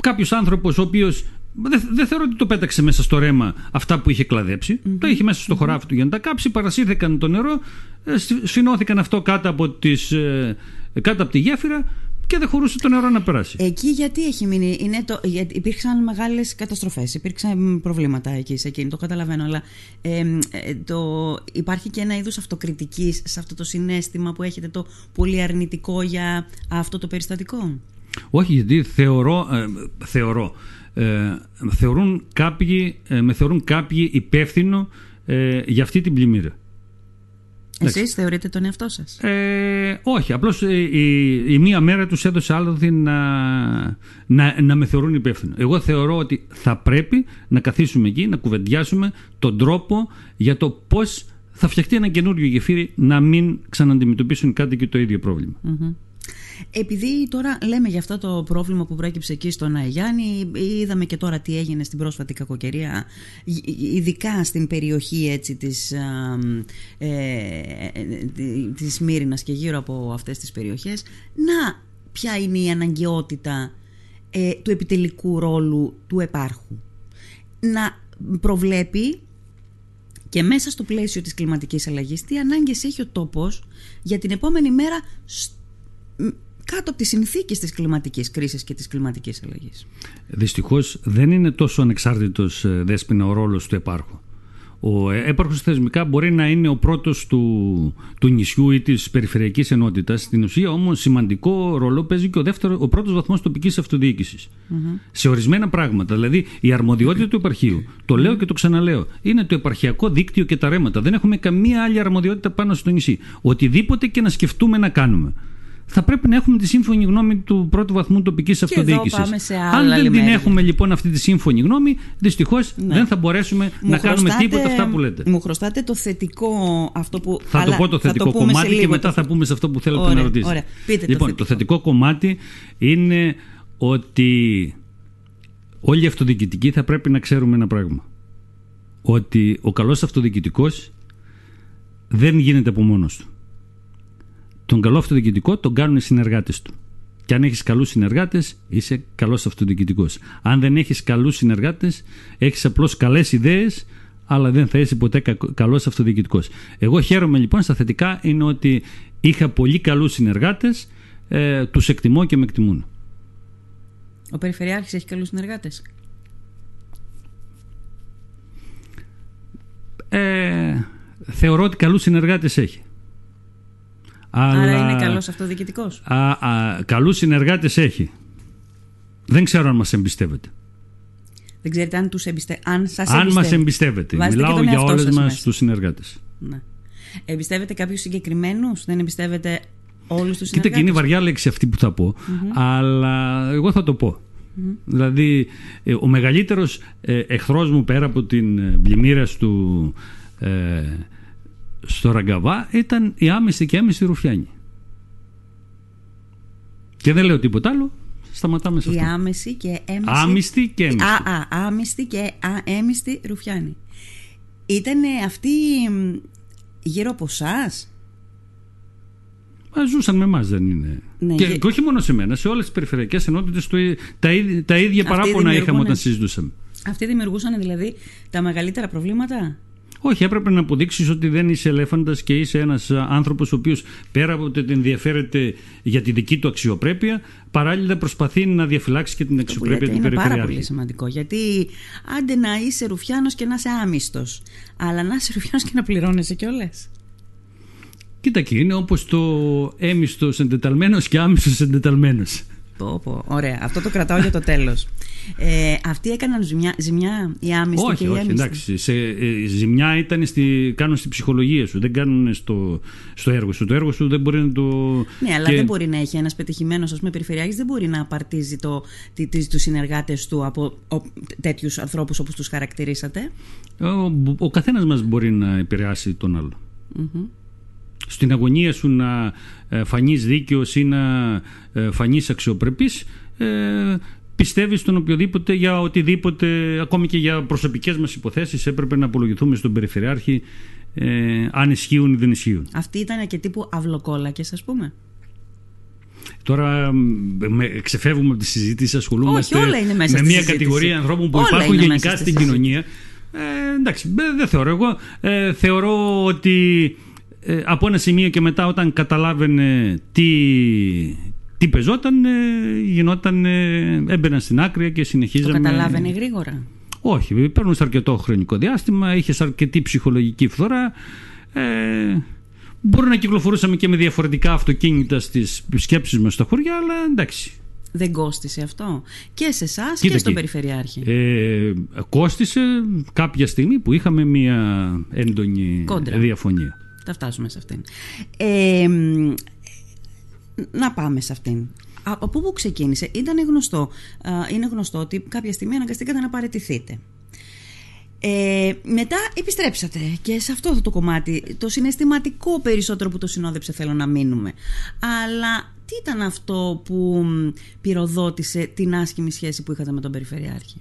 Κάποιος άνθρωπος ο οποίος δεν, δεν θεωρώ ότι το πέταξε μέσα στο ρέμα αυτά που είχε κλαδέψει. Το είχε μέσα στο χωράφι του για να τα κάψει. Παρασύρθηκαν το νερό, ε, σφινώθηκαν αυτό κάτω από, τις, ε, κάτω από τη γέφυρα και δεν χωρούσε το νερό να περάσει. Εκεί γιατί έχει μείνει, είναι το, υπήρξαν μεγάλες καταστροφές, υπήρξαν προβλήματα εκεί σε εκείνη, το καταλαβαίνω, αλλά ε, το, υπάρχει και ένα είδος αυτοκριτικής σε αυτό το συνέστημα που έχετε το πολύ αρνητικό για αυτό το περιστατικό; Όχι, γιατί θεωρώ, ε, θεωρώ ε, θεωρούν κάποιοι, ε, με θεωρούν κάποιοι υπεύθυνο ε, για αυτή την πλημμύρα. Εσείς θεωρείτε τον εαυτό σας; Ε, Όχι, απλώς ε, η, η, μία μέρα τους έδωσε άλλο να, να, να με θεωρούν υπεύθυνο. Εγώ θεωρώ ότι θα πρέπει να καθίσουμε εκεί Να κουβεντιάσουμε τον τρόπο για το πώς θα φτιαχτεί ένα καινούριο γεφύρι Να μην ξαναντιμετωπίσουν κάτι και το ίδιο επειδή τώρα λέμε για αυτό το πρόβλημα που προέκυψε εκεί στον Αϊγιάννη, είδαμε και τώρα τι έγινε στην πρόσφατη κακοκαιρία, ειδικά στην περιοχή έτσι της, ε, της Μύρινας και γύρω από αυτές τις περιοχές. Να, ποια είναι η αναγκαιότητα ε, του επιτελικού ρόλου του επάρχου. Να προβλέπει και μέσα στο πλαίσιο της κλιματικής αλλαγής τι ανάγκες έχει ο τόπος για την επόμενη μέρα κάτω από τις συνθήκες της κλιματικής κρίσης και της κλιματικής αλλαγής. Δυστυχώς δεν είναι τόσο ανεξάρτητος ε, δέσποινα ο ρόλος του επάρχου. Ο έπαρχος θεσμικά μπορεί να είναι ο πρώτος του, του νησιού ή της περιφερειακής ενότητας. Στην ουσία όμως σημαντικό ρόλο παίζει και ο, δεύτερο, ο πρώτος βαθμός τοπικής αυτοδιοίκησης. Σε ορισμένα πράγματα. Δηλαδή η αρμοδιότητα του επαρχείου, το λέω και το ξαναλέω, είναι το επαρχιακό δίκτυο και τα ρέματα. Δεν έχουμε καμία άλλη αρμοδιότητα πάνω στο νησί. Οτιδήποτε και να σκεφτούμε να κάνουμε θα πρέπει να έχουμε τη σύμφωνη γνώμη του πρώτου βαθμού τοπικής αυτοδιοίκησης. Αν δεν την έχουμε λοιπόν αυτή τη σύμφωνη γνώμη, δυστυχώς ναι. δεν θα μπορέσουμε να κάνουμε τίποτα αυτά που λέτε. Μου χρωστάτε το θετικό αυτό που. Θα το πω το θετικό κομμάτι και μετά θα πούμε σε αυτό που θέλετε ωραία, να ρωτήσετε. Ωραία. Πείτε λοιπόν, το θετικό. το θετικό κομμάτι είναι ότι όλοι οι αυτοδιοικητικοί θα πρέπει να ξέρουμε ένα πράγμα. Ότι ο καλός αυτοδιοικητικός δεν γίνεται από μόνος του. Τον καλό αυτοδιοικητικό τον κάνουν οι συνεργάτες του. Και αν έχεις καλούς συνεργάτες, είσαι καλός αυτοδιοικητικός. Αν δεν έχεις καλούς συνεργάτες, έχεις απλώς καλές ιδέες, αλλά δεν θα είσαι ποτέ καλός αυτοδιοικητικός. Εγώ χαίρομαι λοιπόν στα θετικά είναι ότι είχα πολύ καλούς συνεργάτες, ε, τους εκτιμώ και με εκτιμούν. Ο Περιφερειάρχης έχει καλούς συνεργάτες; ε, Θεωρώ ότι καλούς συνεργάτες έχει. Άρα είναι καλός αυτοδιοικητικός. Α, α, καλούς συνεργάτες έχει. Δεν ξέρω αν μας εμπιστεύεται. Δεν ξέρετε αν, τους εμπιστε... αν σας Αν εμπιστεύει. μας εμπιστεύεται. Βάζετε Μιλάω και τον για εαυτό όλες σας μας μέσα. τους συνεργάτες. Ναι. Εμπιστεύετε κάποιους συγκεκριμένους, δεν εμπιστεύετε όλους τους Κοίτα και συνεργάτες; είναι βαριά λέξη αυτή που θα πω, αλλά εγώ θα το πω. Δηλαδή, ε, ο μεγαλύτερος ε, εχθρός μου πέρα από την ε, πλημμύρα του ε, στο Ραγκαβά ήταν η άμεστη και έμεστη Ρουφιάνη. Και δεν λέω τίποτα άλλο, σταματάμε σε Η αυτό. άμεση και έμεση. Άμυστη και έμεστη. Α, α, άμυστη και α, έμιστη Ρουφιάνη. Ήταν αυτή μ, γύρω από εσάς; Μα ζούσαν με εμάς, δεν είναι. Ναι, και, και- και όχι μόνο σε μένα, σε όλες τις περιφερειακές ενότητες τα, ίδια- τα ίδια Αυτοί παράπονα είχαμε δημιουργούν- όταν συζητούσαμε. Αυτοί δημιουργούσαν δηλαδή τα μεγαλύτερα προβλήματα; Όχι, έπρεπε να αποδείξεις ότι δεν είσαι ελέφαντας και είσαι ένας άνθρωπος ο οποίος πέρα από ότι ενδιαφέρεται για τη δική του αξιοπρέπεια, παράλληλα προσπαθεί να διαφυλάξει και την που αξιοπρέπεια λέτε του είναι πάρα πολύ περιφερειάρχη. σημαντικό. Γιατί άντε να είσαι ρουφιάνος και να είσαι άμυστος. Αλλά να είσαι ρουφιάνος και να πληρώνεσαι κιόλας. Κοίτα και είναι όπως το έμιστος εντεταλμένος και άμυστος εντεταλμένος. Πω, πω, ωραία. Αυτό το κρατάω για το τέλος. Ε, αυτοί έκαναν ζημιά, ζημιά οι άμυστοι και Όχι, οι όχι, έμυστοι. εντάξει. Σε, ε, ζημιά ήταν στη, κάνουν στη ψυχολογία σου. Δεν κάνουν στο, στο έργο σου. Το έργο σου δεν μπορεί να το. Ναι, αλλά και- δεν μπορεί να έχει ένας πετυχημένος ας πούμε, περιφερειάρχης, δεν μπορεί να απαρτίζει το, τι, τις, τους συνεργάτες του από τέτοιους ανθρώπους όπως τους χαρακτηρίσατε. Ο, ο καθένας μας μπορεί να επηρεάσει τον άλλο. Στην αγωνία σου να ε, φανείς δίκαιος ή να ε, φανείς αξιοπρεπής ε, πιστεύεις στον οποιοδήποτε για οτιδήποτε ακόμη και για προσωπικές μας υποθέσεις έπρεπε να απολογηθούμε στον Περιφερειάρχη ε, αν ισχύουν ή δεν ισχύουν. Αυτοί ήταν και τύπου αυλοκόλακες ας πούμε. Τώρα μ, με, ξεφεύγουμε από τη συζήτηση, ασχολούμαστε Όχι, όλα είναι μέσα με στη μια συζήτηση. κατηγορία ανθρώπων που Όλα υπάρχουν είναι γενικά μέσα στη στην συζήτηση. κοινωνία. Ε, εντάξει, ε, δεν θεωρώ εγώ. Ε, θεωρώ ότι ε, από ένα σημείο και μετά όταν καταλάβαινε τι, τι πεζόταν, ε, γινόταν, ε, έμπαιναν στην άκρη και Το συνεχίζαμε. καταλάβαινε γρήγορα. Όχι, παίρνουν σε αρκετό χρονικό διάστημα, είχες αρκετή ψυχολογική φθορά. Ε, μπορεί να κυκλοφορούσαμε και με διαφορετικά αυτοκίνητα στις σκέψεις μας στα χωριά, αλλά εντάξει. Δεν κόστησε αυτό. Και σε εσάς Κοίτα και στον εκεί. Περιφερειάρχη. Ε, κόστισε κάποια στιγμή που είχαμε μία έντονη Κόντρα. διαφωνία. Θα φτάσουμε σε αυτήν. Ε, μ, να πάμε σε αυτήν. Από πού που ξεκίνησε. Ήταν γνωστό, α, είναι γνωστό ότι κάποια στιγμή αναγκαστήκατε να παραιτηθείτε. Ε, μετά επιστρέψατε και σε αυτό το κομμάτι, το συναισθηματικό περισσότερο που το συνόδεψε θέλω να μείνουμε. Αλλά τι ήταν αυτό που μ, πυροδότησε την άσχημη σχέση που είχατε με τον Περιφερειάρχη;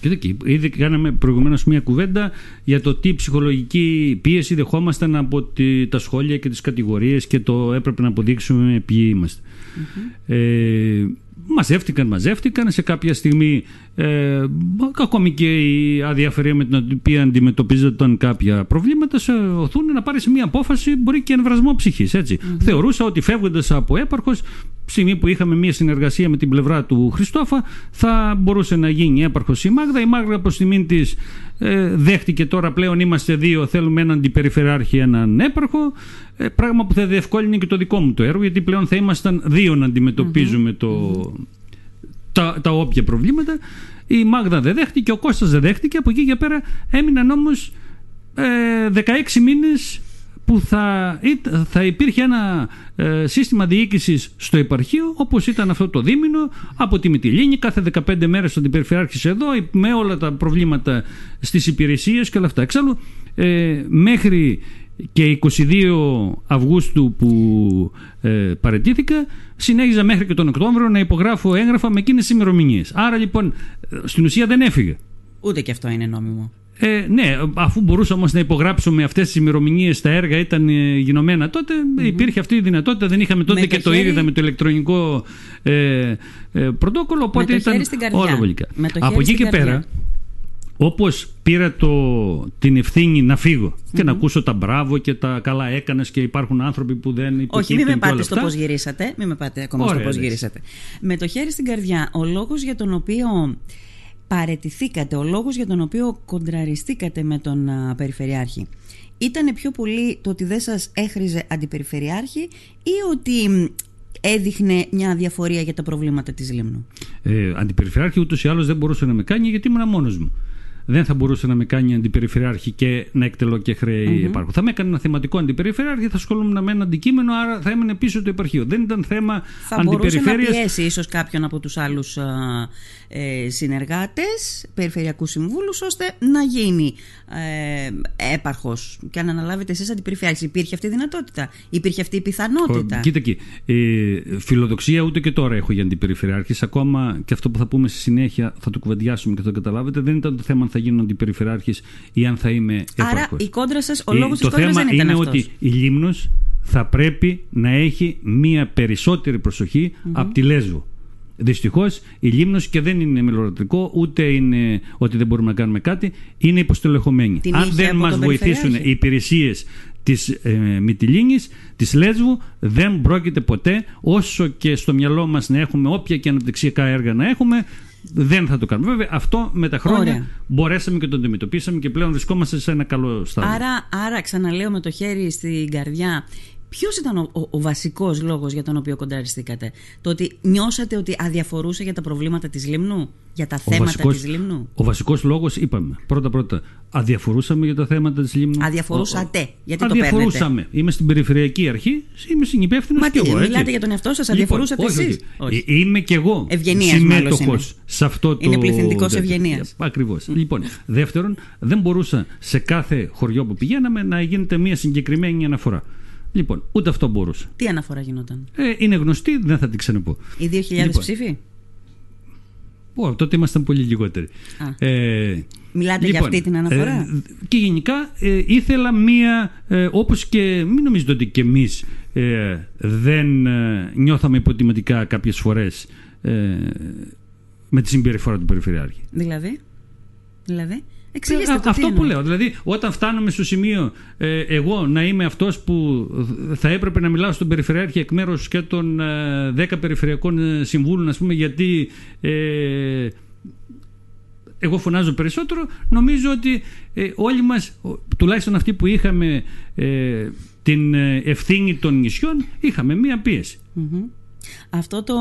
Κοίτα εκεί, ήδη κάναμε προηγουμένως μία κουβέντα για το τι ψυχολογική πίεση δεχόμασταν από τη- τα σχόλια και τις κατηγορίες και το έπρεπε να αποδείξουμε ποιοι είμαστε. Ε, μαζεύτηκαν, μαζεύτηκαν. Σε κάποια στιγμή, ε, ακόμη και η αδιαφερία με την οποία αντιμετωπίζονταν κάποια προβλήματα, σε οθούν να πάρεις μια απόφαση, μπορεί και εμβρασμό ψυχής, έτσι. Θεωρούσα ότι φεύγοντας από έπαρχος, στιγμή που είχαμε μια συνεργασία με την πλευρά του Χριστόφα, θα μπορούσε να γίνει έπαρχος η Μάγδα. Η Μάγδα προς τιμήν της ε, δέχτηκε τώρα πλέον είμαστε δύο, θέλουμε έναν αντιπεριφεράρχη, έναν έπαρχο. Ε, πράγμα που θα διευκόλυνε και το δικό μου το έργο, γιατί πλέον θα ήμασταν δύο να αντιμετωπίζουμε το, τα, τα όποια προβλήματα. Η Μάγδα δεν δέχτηκε, ο Κώστας δεν δέχτηκε. Από εκεί και πέρα έμειναν όμως ε, 16 μήνες που θα, ήτα- θα υπήρχε ένα ε, σύστημα διοίκησης στο επαρχείο όπως ήταν αυτό το δίμηνο από τη Μυτιλίνη κάθε 15 μέρες ο αντιπεριφεράρχης εδώ με όλα τα προβλήματα στις υπηρεσίες και όλα αυτά. Εξάλλου ε, μέχρι και 22 Αυγούστου που ε, παρετήθηκα συνέχιζα μέχρι και τον Οκτώβριο να υπογράφω έγγραφα με εκείνες τις ημερομηνίες. Άρα λοιπόν ε, στην ουσία δεν έφυγε. Ούτε και αυτό είναι νόμιμο. Ε, ναι, αφού μπορούσα όμω να υπογράψω με αυτές τις ημερομηνίες τα έργα ήταν ε, γινωμένα τότε, υπήρχε αυτή η δυνατότητα. Δεν είχαμε τότε Με και το το χέρι- ήριδα με το ηλεκτρονικό ε, ε, πρωτόκολλο. Οπότε το ήταν χέρι στην καρδιά. όλα βολικά. Με το Από χέρι εκεί στην και καρδιά. πέρα, όπως πήρα το, την ευθύνη να φύγω και να ακούσω τα μπράβο και τα καλά έκανες και υπάρχουν άνθρωποι που δεν Όχι, υποκύπτουν μην με και όλα πάτε στο αυτά. πώς γυρίσατε. Μην με πάτε ακόμα Ωραία, στο πώς εντάξει. γυρίσατε. Με το χέρι στην καρδιά, ο λόγος για τον οποίο παρετηθήκατε, ο λόγος για τον οποίο κοντραριστήκατε με τον Περιφερειάρχη ήταν πιο πολύ το ότι δεν σας έχριζε αντιπεριφερειάρχη ή ότι έδειχνε μια διαφορία για τα προβλήματα της Λίμνου; Ε, αντιπεριφερειάρχη ούτως ή άλλως δεν μπορούσε να με κάνει γιατί ήμουν μόνος μου δεν θα μπορούσε να με κάνει αντιπεριφερειάρχη και να εκτελώ και χρέη mm-hmm. Θα με έκανε ένα θεματικό αντιπεριφερειάρχη, θα ασχολούμαι με ένα αντικείμενο, άρα θα έμενε πίσω το υπαρχείο. Δεν ήταν θέμα θα αντιπεριφέρειας. Θα μπορούσε να πιέσει ίσως κάποιον από τους άλλους ε, συνεργάτες, περιφερειακούς συμβούλους, ώστε να γίνει ε, έπαρχος και να αναλάβετε εσείς αντιπεριφερειάρχης. Υπήρχε αυτή η δυνατότητα, υπήρχε αυτή η πιθανότητα. κοίτα εκεί. Ε, φιλοδοξία ούτε και τώρα έχω για αντιπεριφερειάρχης. Ακόμα και αυτό που θα πούμε στη συνέχεια θα το κουβεντιάσουμε και θα το καταλάβετε. Δεν ήταν το θέμα θα γίνω αντιπεριφερειάρχη ή αν θα είμαι έπαρχος. Άρα η κόντρα σας, ο λόγος της κόντρας δεν ήταν είναι ότι η Λίμνος θα πρέπει να έχει μία περισσότερη προσοχή mm-hmm. από τη Λέσβο. Δυστυχώς η Λίμνος και δεν είναι μελορατικό, ούτε είναι ότι δεν μπορούμε να κάνουμε κάτι, είναι υποστελεχωμένη. Αν δεν μας βοηθήσουν οι υπηρεσίες της ε, Μυτιλίνης, της Λέσβου, δεν πρόκειται ποτέ, όσο και στο μυαλό μας να έχουμε όποια και αναπτυξιακά έργα να έχουμε, δεν θα το κάνουμε. Βέβαια, αυτό με τα χρόνια Ωραία. μπορέσαμε και το αντιμετωπίσαμε και πλέον βρισκόμαστε σε ένα καλό στάδιο. Άρα, άρα, ξαναλέω με το χέρι στην καρδιά, Ποιος ήταν ο, ο, ο βασικός λόγος για τον οποίο κονταριστήκατε, Το ότι νιώσατε ότι αδιαφορούσε για τα προβλήματα της Λίμνου, για τα θέματα της Λίμνου; Ο βασικός λόγος, είπαμε, πρώτα-πρώτα, αδιαφορούσαμε για τα θέματα της Λίμνου; Αδιαφορούσατε. Γιατί αδιαφορούσαμε. το Είμαι στην περιφερειακή αρχή, είμαι συνυπεύθυνος και εγώ. Μιλάτε για τον εαυτό σας, αδιαφορούσατε λοιπόν, εσείς; Ε, είμαι και εγώ συμμέτοχο σε αυτό το. Είναι πληθυντικό ευγενίας. Ακριβώς. Λοιπόν, δεύτερον, δεν μπορούσα σε κάθε χωριό που πηγαίναμε να γίνεται μια συγκεκριμένη αναφορά. Λοιπόν, ούτε αυτό μπορούσε. Τι αναφορά γινόταν; Ε, είναι γνωστή, δεν θα την ξαναπώ. Οι 2.000 λοιπόν, ψήφοι; Ω, τότε ήμασταν πολύ λιγότεροι. Ε, Μιλάτε λοιπόν, για αυτή την αναφορά; Ε, και γενικά ε, ήθελα μία, ε, όπως και μην νομίζετε ότι και εμείς ε, δεν ε, νιώθαμε υποτιμητικά κάποιες φορές με τη συμπεριφορά του Περιφερειάρχη. Δηλαδή, δηλαδή; Εξηγήστε ε, αυτό που λέω. Δηλαδή, όταν φτάνουμε στο σημείο ε, εγώ να είμαι αυτός που θα έπρεπε να μιλάω στον Περιφερειάρχη εκ μέρους και των ε, 10 Περιφερειακών ε, Συμβούλων, ας πούμε, γιατί ε, εγώ φωνάζω περισσότερο, νομίζω ότι ε, όλοι μας, τουλάχιστον αυτοί που είχαμε την ευθύνη των νησιών, είχαμε μία αυτό το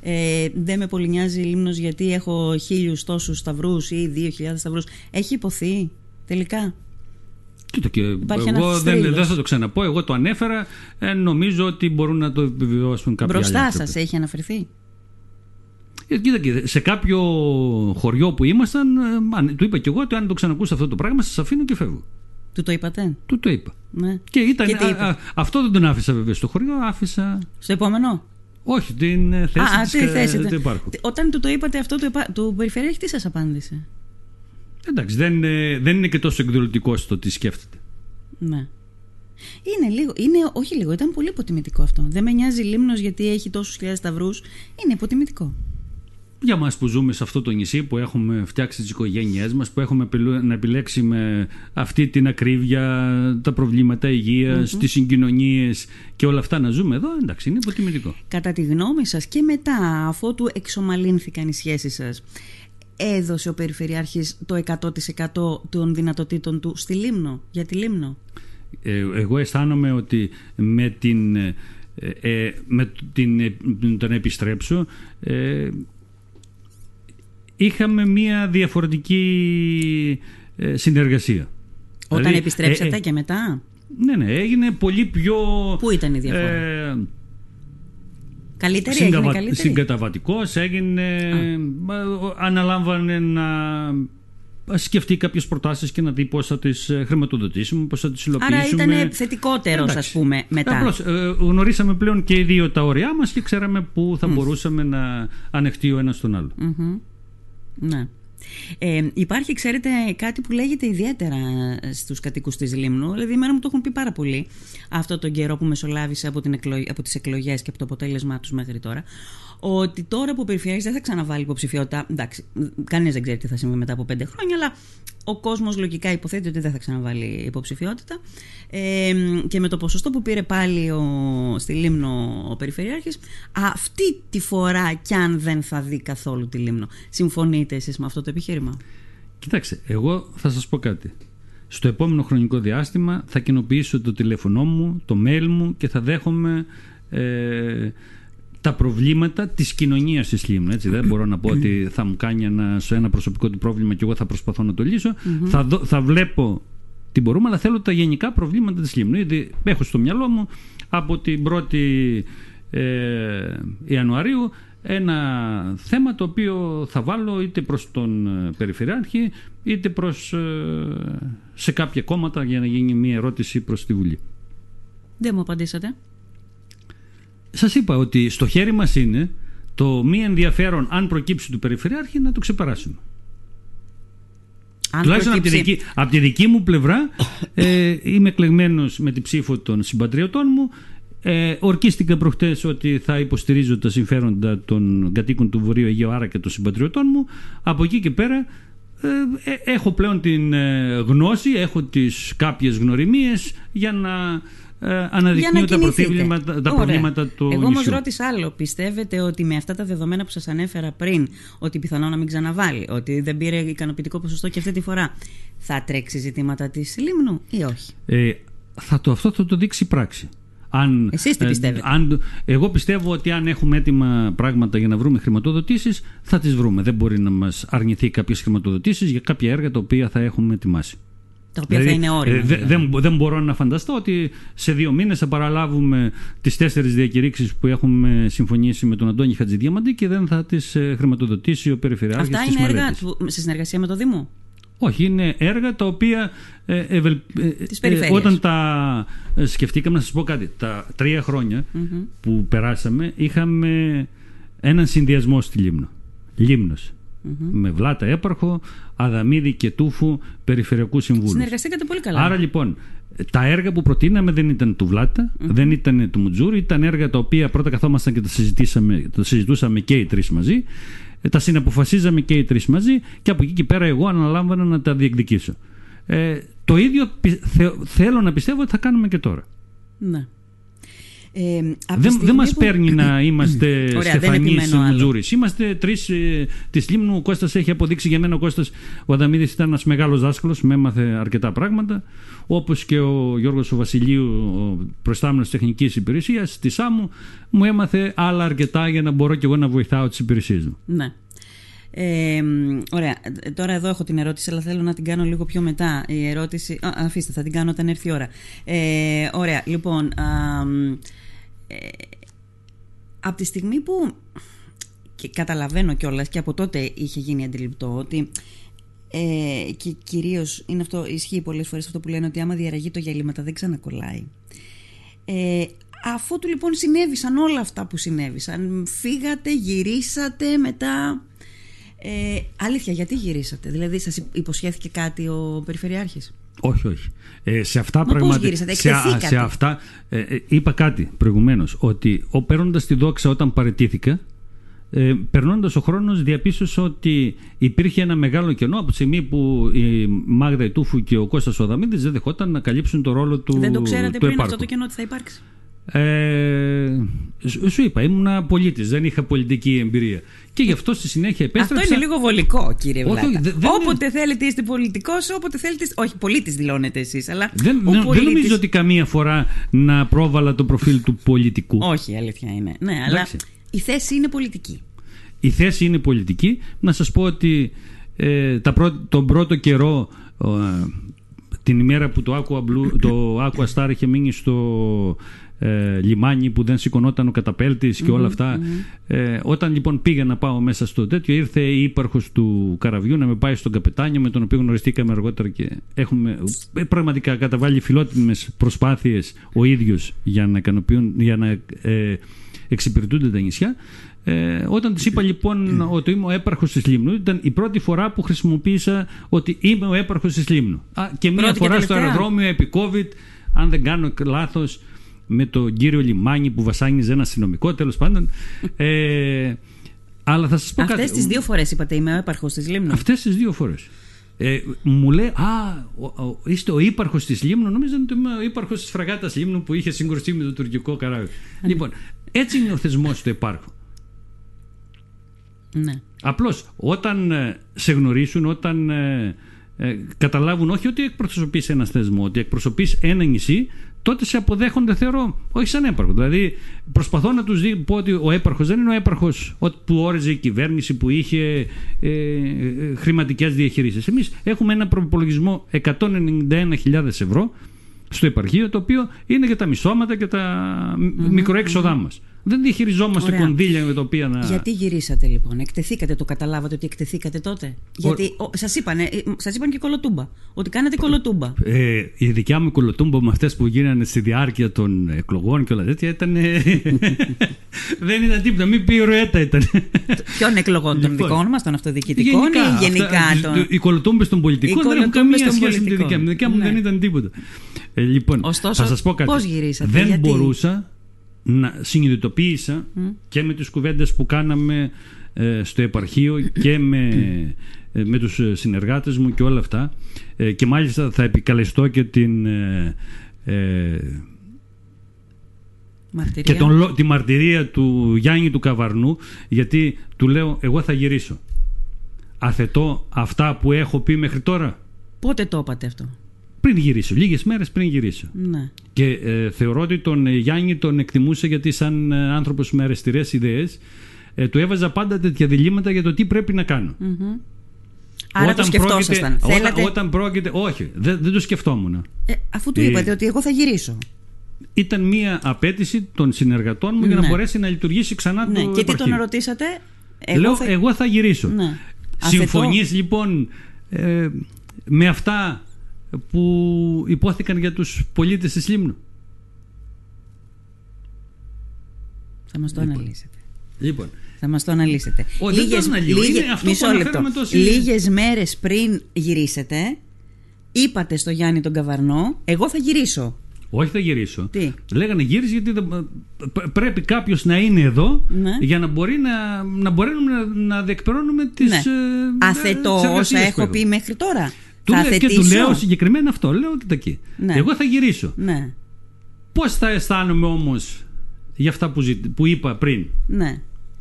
ε, δεν με πολύ νοιάζει λίμνος γιατί έχω χίλιους τόσους σταυρούς ή δύο χιλιάδες σταυρούς. Έχει υποθεί τελικά; Κοίτα και εγώ δεν, δεν θα το ξαναπώ. Εγώ το ανέφερα. Ε, νομίζω ότι μπορούν να το επιβεβαιώσουν κάποιοι Μπροστά σας έχει αναφερθεί; Ε, κοίτα και σε κάποιο χωριό που ήμασταν, ε, του είπα και εγώ ότι αν το ξανακούσω αυτό το πράγμα, σας αφήνω και φεύγω. Του το είπατε; Του το είπα. Ναι. Και, ήταν, αυτό δεν τον άφησα βέβαια στο χωριό, άφησα. Στο επόμενο; Όχι, την ε, θέση Α, της, τη θέση του υπάρχου. Όταν του το είπατε αυτό του, του Περιφερειάρχη, τι σας απάντησε; Εντάξει, δεν, δεν είναι και τόσο εκδηλωτικό στο τι σκέφτεται. Ναι. Είναι λίγο, είναι, όχι λίγο, ήταν πολύ υποτιμητικό αυτό. Δεν με νοιάζει λίμνος γιατί έχει τόσους χιλιάδες σταυρούς. Είναι υποτιμητικό για μας που ζούμε σε αυτό το νησί που έχουμε φτιάξει τις οικογένειές μας που έχουμε να επιλέξουμε αυτή την ακρίβεια τα προβλήματα υγείας, mm-hmm. τις συγκοινωνίες και όλα αυτά να ζούμε εδώ εντάξει είναι υποτιμητικό Κατά τη γνώμη σας και μετά αφού του εξομαλύνθηκαν οι σχέσεις σας έδωσε ο Περιφερειάρχης το 100% των δυνατοτήτων του στη Λίμνο, για τη Λίμνο; Ε, εγώ αισθάνομαι ότι με την ε, ε με την, ε, τον επιστρέψω ε, είχαμε μία διαφορετική ε, συνεργασία. Όταν δηλαδή, επιστρέψατε ε, ε, και μετά; Ναι, ναι, έγινε πολύ πιο... Πού ήταν η διαφορά; Ε, καλύτερη, συγκαβα... έγινε καλύτερη; Συγκαταβατικός, έγινε... Αναλάμβανε να σκεφτεί κάποιες προτάσεις και να δει πώς θα τις χρηματοδοτήσουμε, πώς θα τις υλοποιήσουμε. Άρα ήταν θετικότερος, ας πούμε, μετά. Απλώς, γνωρίσαμε πλέον και οι δύο τα όρια μας και ξέραμε πού θα μπορούσαμε να ανεχτεί ο ένας τον άλλο. Ναι. Ε, υπάρχει, ξέρετε, κάτι που λέγεται ιδιαίτερα στους κατοίκους της Λίμνου, δηλαδή εμένα μου το έχουν πει πάρα πολύ αυτό τον καιρό που μεσολάβησε από, την από τις εκλογές και από το αποτέλεσμά τους μέχρι τώρα, ότι τώρα που ο Περιφερειάρχης δεν θα ξαναβάλει υποψηφιότητα. Εντάξει, κανεί δεν ξέρει τι θα συμβεί μετά από πέντε χρόνια, αλλά ο κόσμος λογικά υποθέτει ότι δεν θα ξαναβάλει υποψηφιότητα. Ε, και με το ποσοστό που πήρε πάλι ο, στη Λίμνο ο Περιφερειάρχης, αυτή τη φορά κι αν δεν θα δει καθόλου τη Λίμνο. Συμφωνείτε εσείς με αυτό το επιχείρημα; Κοιτάξτε, εγώ θα σας πω κάτι. Στο επόμενο χρονικό διάστημα θα κοινοποιήσω το τηλέφωνό μου, το mail μου και θα δέχομαι ε, τα προβλήματα της κοινωνίας της Λίμνου. Έτσι. Δεν μπορώ να πω ότι θα μου κάνει ένα, σε ένα προσωπικό του πρόβλημα και εγώ θα προσπαθώ να το λυσω Θα, θα βλέπω τι μπορούμε, αλλά θέλω τα γενικά προβλήματα της Λίμνου. Γιατί έχω στο μυαλό μου από την 1η ε, Ιανουαρίου ένα θέμα το οποίο θα βάλω είτε προς τον ε, Περιφερειάρχη είτε προς, ε, σε κάποια κόμματα για να γίνει μια ερώτηση προς τη Βουλή. Δεν μου απαντήσατε. Σας είπα ότι στο χέρι μας είναι το μη ενδιαφέρον αν προκύψει του Περιφερειάρχη να το ξεπεράσουμε. Αν Τουλάχιστον από, τη δική, από τη δική μου πλευρά ε, είμαι εκλεγμένος με την ψήφο των συμπατριωτών μου ε, ορκίστηκα προχτές ότι θα υποστηρίζω τα συμφέροντα των κατοίκων του Βορείου Αιγαίου Άρα και των συμπατριωτών μου. Από εκεί και πέρα ε, ε έχω πλέον την ε, γνώση, έχω τις κάποιες γνωριμίες για να ε, αναδεικνύω τα, προβλήματα, τα προβλήματα του Εγώ όμως ρώτησα άλλο. Πιστεύετε ότι με αυτά τα δεδομένα που σας ανέφερα πριν, ότι πιθανόν να μην ξαναβάλει, ότι δεν πήρε ικανοποιητικό ποσοστό και αυτή τη φορά, θα τρέξει ζητήματα της Λίμνου ή όχι; Ε, θα το, αυτό θα το δείξει η πράξη. Αν, Εσείς τι ε, πιστεύετε; αν, εγώ πιστεύω ότι αν έχουμε έτοιμα πράγματα για να βρούμε χρηματοδοτήσεις θα τις βρούμε. Δεν μπορεί να μας αρνηθεί κάποιες χρηματοδοτήσεις για κάποια έργα τα οποία θα έχουμε ετοιμάσει. Τα οποία δηλαδή, θα είναι όρημα. Ε, δηλαδή. δεν, δεν μπορώ να φανταστώ ότι σε δύο μήνες θα παραλάβουμε τις τέσσερις διακηρύξεις που έχουμε συμφωνήσει με τον Αντώνη Χατζηδιαμαντή και δεν θα τις ε, χρηματοδοτήσει ο Περιφερειάρχης Αυτά είναι έργα σε συνεργασία με το Δήμο; Όχι, είναι έργα τα οποία ε, ε, ε, όταν τα σκεφτήκαμε, να σας πω κάτι, τα τρία που περάσαμε είχαμε έναν συνδυασμό στη Λίμνο. Λίμνος. Με Βλάτα Έπαρχο, Αδαμίδη και Τούφου Περιφερειακού Συμβούλους. Συνεργαστήκατε πολύ καλά. Άρα λοιπόν, τα έργα που προτείναμε δεν ήταν του βλατα δεν ήταν του Μουτζούρι, ήταν έργα τα οποία πρώτα καθόμασταν και τα, τα συζητούσαμε και οι τρεις μαζί ε, τα συναποφασίζαμε και οι τρεις μαζί και από εκεί και πέρα εγώ αναλάμβανα να τα διεκδικήσω. Ε, το ίδιο θέλω να πιστεύω ότι θα κάνουμε και τώρα. Ναι. Ε, δεν δεν μας παίρνει να είμαστε Στεφανής Μουτζούρης. Είμαστε τρεις ε, της Λίμνου. Ο Κώστας έχει αποδείξει για μένα ο Κώστας ο Αδαμίδης ήταν ένας μεγάλος δάσκαλος. Με έμαθε αρκετά πράγματα. Όπως και ο Γιώργος ο Βασιλείου, ο προστάμενος τεχνικής υπηρεσίας της ΣΑΜΟΥ, μου έμαθε άλλα αρκετά για να μπορώ και εγώ να βοηθάω τις υπηρεσίες μου. Ναι. Ε, ωραία. Τώρα εδώ έχω την ερώτηση, αλλά θέλω να την κάνω λίγο πιο μετά. Η ερώτηση. Α, αφήστε, θα την κάνω όταν έρθει η ώρα. Ε, ωραία. Λοιπόν. Α, ε, από τη στιγμή που και καταλαβαίνω κιόλας και από τότε είχε γίνει αντιληπτό ότι ε, και κυρίως είναι αυτό, ισχύει πολλές φορές αυτό που λένε ότι άμα διαραγεί το γυαλίματα δεν ξανακολλάει. Ε, αφού του λοιπόν συνέβησαν όλα αυτά που συνέβησαν φύγατε, γυρίσατε μετά ε, αλήθεια γιατί γυρίσατε; Δηλαδή σας υποσχέθηκε κάτι ο Περιφερειάρχης; Όχι, όχι. Ε, σε αυτά πραγματικά. Σε, σε αυτά. Ε, ε, είπα κάτι προηγουμένως. Ότι ο παίρνοντας τη δόξα όταν παρετήθηκα, ε, περνώντας ο χρόνος, διαπίστωσα ότι υπήρχε ένα μεγάλο κενό από τη στιγμή που η Μάγδα Ιτούφου και ο Κώστας Οδαμίδης δεν δεχόταν να καλύψουν το ρόλο του. Δεν το ξέρατε πριν αυτό το κενό ότι θα υπάρξει. Ε, σου είπα, ήμουν πολίτης, δεν είχα πολιτική εμπειρία. Και γι' αυτό στη συνέχεια επέστρεψα. Αυτό είναι λίγο βολικό, κύριε Βλάκα. όποτε θέλετε είστε πολιτικός, όποτε θέλετε. Όχι, πολίτης δηλώνετε εσείς. Αλλά δεν, δεν νομίζω ότι καμία φορά να πρόβαλα το προφίλ του πολιτικού. Όχι, αλήθεια είναι. Ναι, αλλά η θέση είναι πολιτική. Η θέση είναι πολιτική. Να σας πω ότι ε, τα τον πρώτο καιρό. Ε, την ημέρα που το Aqua, Blue, το Aqua Star είχε μείνει στο ε, λιμάνι που δεν σηκωνόταν ο καταπέλτης και όλα Ε, όταν λοιπόν πήγα να πάω μέσα στο τέτοιο ήρθε η ύπαρχος του καραβιού να με πάει στον καπετάνιο με τον οποίο γνωριστήκαμε αργότερα και έχουμε ε, πραγματικά καταβάλει φιλότιμες προσπάθειες ο ίδιος για να, για να ε, εξυπηρετούνται τα νησιά. Ε, όταν της είπα λοιπόν ότι είμαι ο έπαρχος της Λίμνου, ήταν η πρώτη φορά που χρησιμοποίησα ότι είμαι ο έπαρχος της Λίμνου. Α, και μία φορά στο αεροδρόμιο επί COVID, αν δεν κάνω λάθος, με τον κύριο Λιμάνι που βασάνιζε ένα αστυνομικό τέλος πάντων. Ε, αλλά θα σας πω Αυτές κάτι. τις δύο φορές είπατε είμαι ο έπαρχος της Λίμνου. Αυτές τις δύο φορές. Ε, μου λέει, Α, ο, ο, είστε ο ύπαρχος της Λίμνου. Νομίζω ότι είμαι ο ύπαρχος της φραγάτας Λίμνου που είχε συγκρουστεί με το τουρκικό καράβι. λοιπόν, έτσι είναι ο θεσμός του υπάρχου. Ναι. Απλώς όταν ε, σε γνωρίσουν, όταν ε, ε, καταλάβουν όχι ότι εκπροσωπείς ένας θεσμό, ότι εκπροσωπείς ένα νησί, τότε σε αποδέχονται θεωρώ όχι σαν έπαρχο. Δηλαδή προσπαθώ να τους δει, πω ότι ο έπαρχος δεν είναι ο έπαρχος ότι- που όριζε η κυβέρνηση που είχε ε, ε, χρηματικές διαχειρήσεις. Εμείς έχουμε ένα προπολογισμό 191.000 ευρώ στο επαρχείο το οποίο είναι για τα μισώματα και τα mm μικροέξοδά μας. Δεν διαχειριζόμαστε Ωραία. κονδύλια με τα οποία να... Γιατί γυρίσατε λοιπόν, εκτεθήκατε, το καταλάβατε ότι εκτεθήκατε τότε; Γιατί ο, σας, είπανε, ε, σας είπαν και κολοτούμπα, ότι κάνατε κολοτούμπα. Ε, η δικιά μου κολοτούμπα με αυτές που γίνανε στη διάρκεια των εκλογών και όλα τέτοια ήταν. ε, δεν ήταν τίποτα. Μην πει ροέτα ήταν. Ποιον εκλογών, των Λοιπόν, δικών μας, των αυτοδιοικητικών ή γενικά αυτά, των... Οι κολοτούμπες των πολιτικών Οι δεν έχουν κολοτούμπες καμία των σχέση με τη δικιά μου. Η δικιά μου πολιτικών. δεν Ναι. ήταν τίποτα. Ε, λοιπόν, Ωστόσο, θα σας πω κάτι. πώς γυρίσατε, δεν γιατί; μπορούσα να συνειδητοποίησα και με τις κουβέντες που κάναμε ε, στο επαρχείο και με, ε, με τους ε, συνεργάτες μου και όλα αυτά ε, και μάλιστα θα επικαλεστώ και την ε, ε, Μαρτυρία. και τον, λο- τη μαρτυρία του Γιάννη του Καβαρνού γιατί του λέω εγώ θα γυρίσω αθετώ αυτά που έχω πει μέχρι τώρα Πότε το είπατε αυτό; Πριν γυρίσω, λίγες μέρες πριν γυρίσω Ναι. και ε, θεωρώ ότι τον ε, Γιάννη τον εκτιμούσα γιατί σαν ε, άνθρωπος με αριστερές ιδέες ε, του έβαζα πάντα τέτοια διλήμματα για το τι πρέπει να κάνω. Άρα το σκεφτόσασταν. πρόκειται, Θέλατε... όταν, όταν πρόκειται, όχι, δεν, δεν το σκεφτόμουν. Ε, αφού του Ε, είπατε ότι εγώ θα γυρίσω. Ήταν μία απέτηση των συνεργατών μου για να Ναι. μπορέσει να λειτουργήσει ξανά Ναι. το Και τι επαρχείο. τον ρωτήσατε; Εγώ Λέω, θα... εγώ θα γυρίσω. Ναι. Συμφωνείς λοιπόν ε, με αυτά που υπόθηκαν για τους πολίτες της Λίμνου. Θα μας το αναλύσετε. Λοιπόν, Θα μας το αναλύσετε. Ω, δεν το αναλύω. Είναι αυτό μισό που λεπτό. αναφέρομαι τόση- Λίγες μέρες πριν γυρίσετε, είπατε στο Γιάννη τον Καβαρνό, εγώ θα γυρίσω. όχι θα γυρίσω. Τι; Λέγανε γύρισε γιατί δεν- π- πρέπει κάποιος να είναι εδώ Ναι. για να μπορεί να, να μπορέσουμε να, να διεκπαιρώνουμε τις ναι. ε, Αθετώ τις εργασίες όσα που έχω έχουμε. πει μέχρι τώρα. Του θα λέω- και του αθετήσω. λέω συγκεκριμένα αυτό. Λέω κοίτα εκεί. Ναι. Εγώ θα γυρίσω. Ναι, Πώς θα αισθάνομαι όμως για αυτά που, ζη- που είπα πριν; ναι.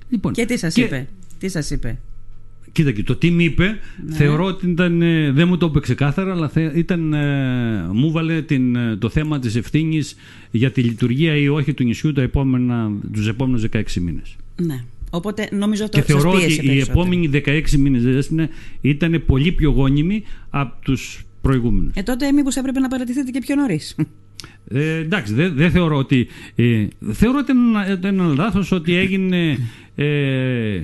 Λοιπόν, Και τι σας είπε; Τι σας είπε; Κοίτα και το τι μου είπε, Ναι. θεωρώ ότι ήταν, ε, δεν μου το είπε ξεκάθαρα, αλλά θε- ήταν, ε, μου βάλε την, ε, το θέμα της ευθύνης για τη λειτουργία ή όχι του νησιού τα επόμενα, τους επόμενους 16 μήνες. Ναι. Οπότε νομίζω αυτό Και σας θεωρώ πίεσε ότι οι περισσότερο. επόμενοι 16 μήνες Δέσποινα, ήταν πολύ πιο γόνιμοι από τους προηγούμενους. Ε, τότε μήπως έπρεπε να παρατηθείτε και πιο νωρίς. Ε, εντάξει, δεν δεν θεωρώ ότι. Ε, θεωρώ ότι είναι ένα- ένα λάθος ότι έγινε. Ε,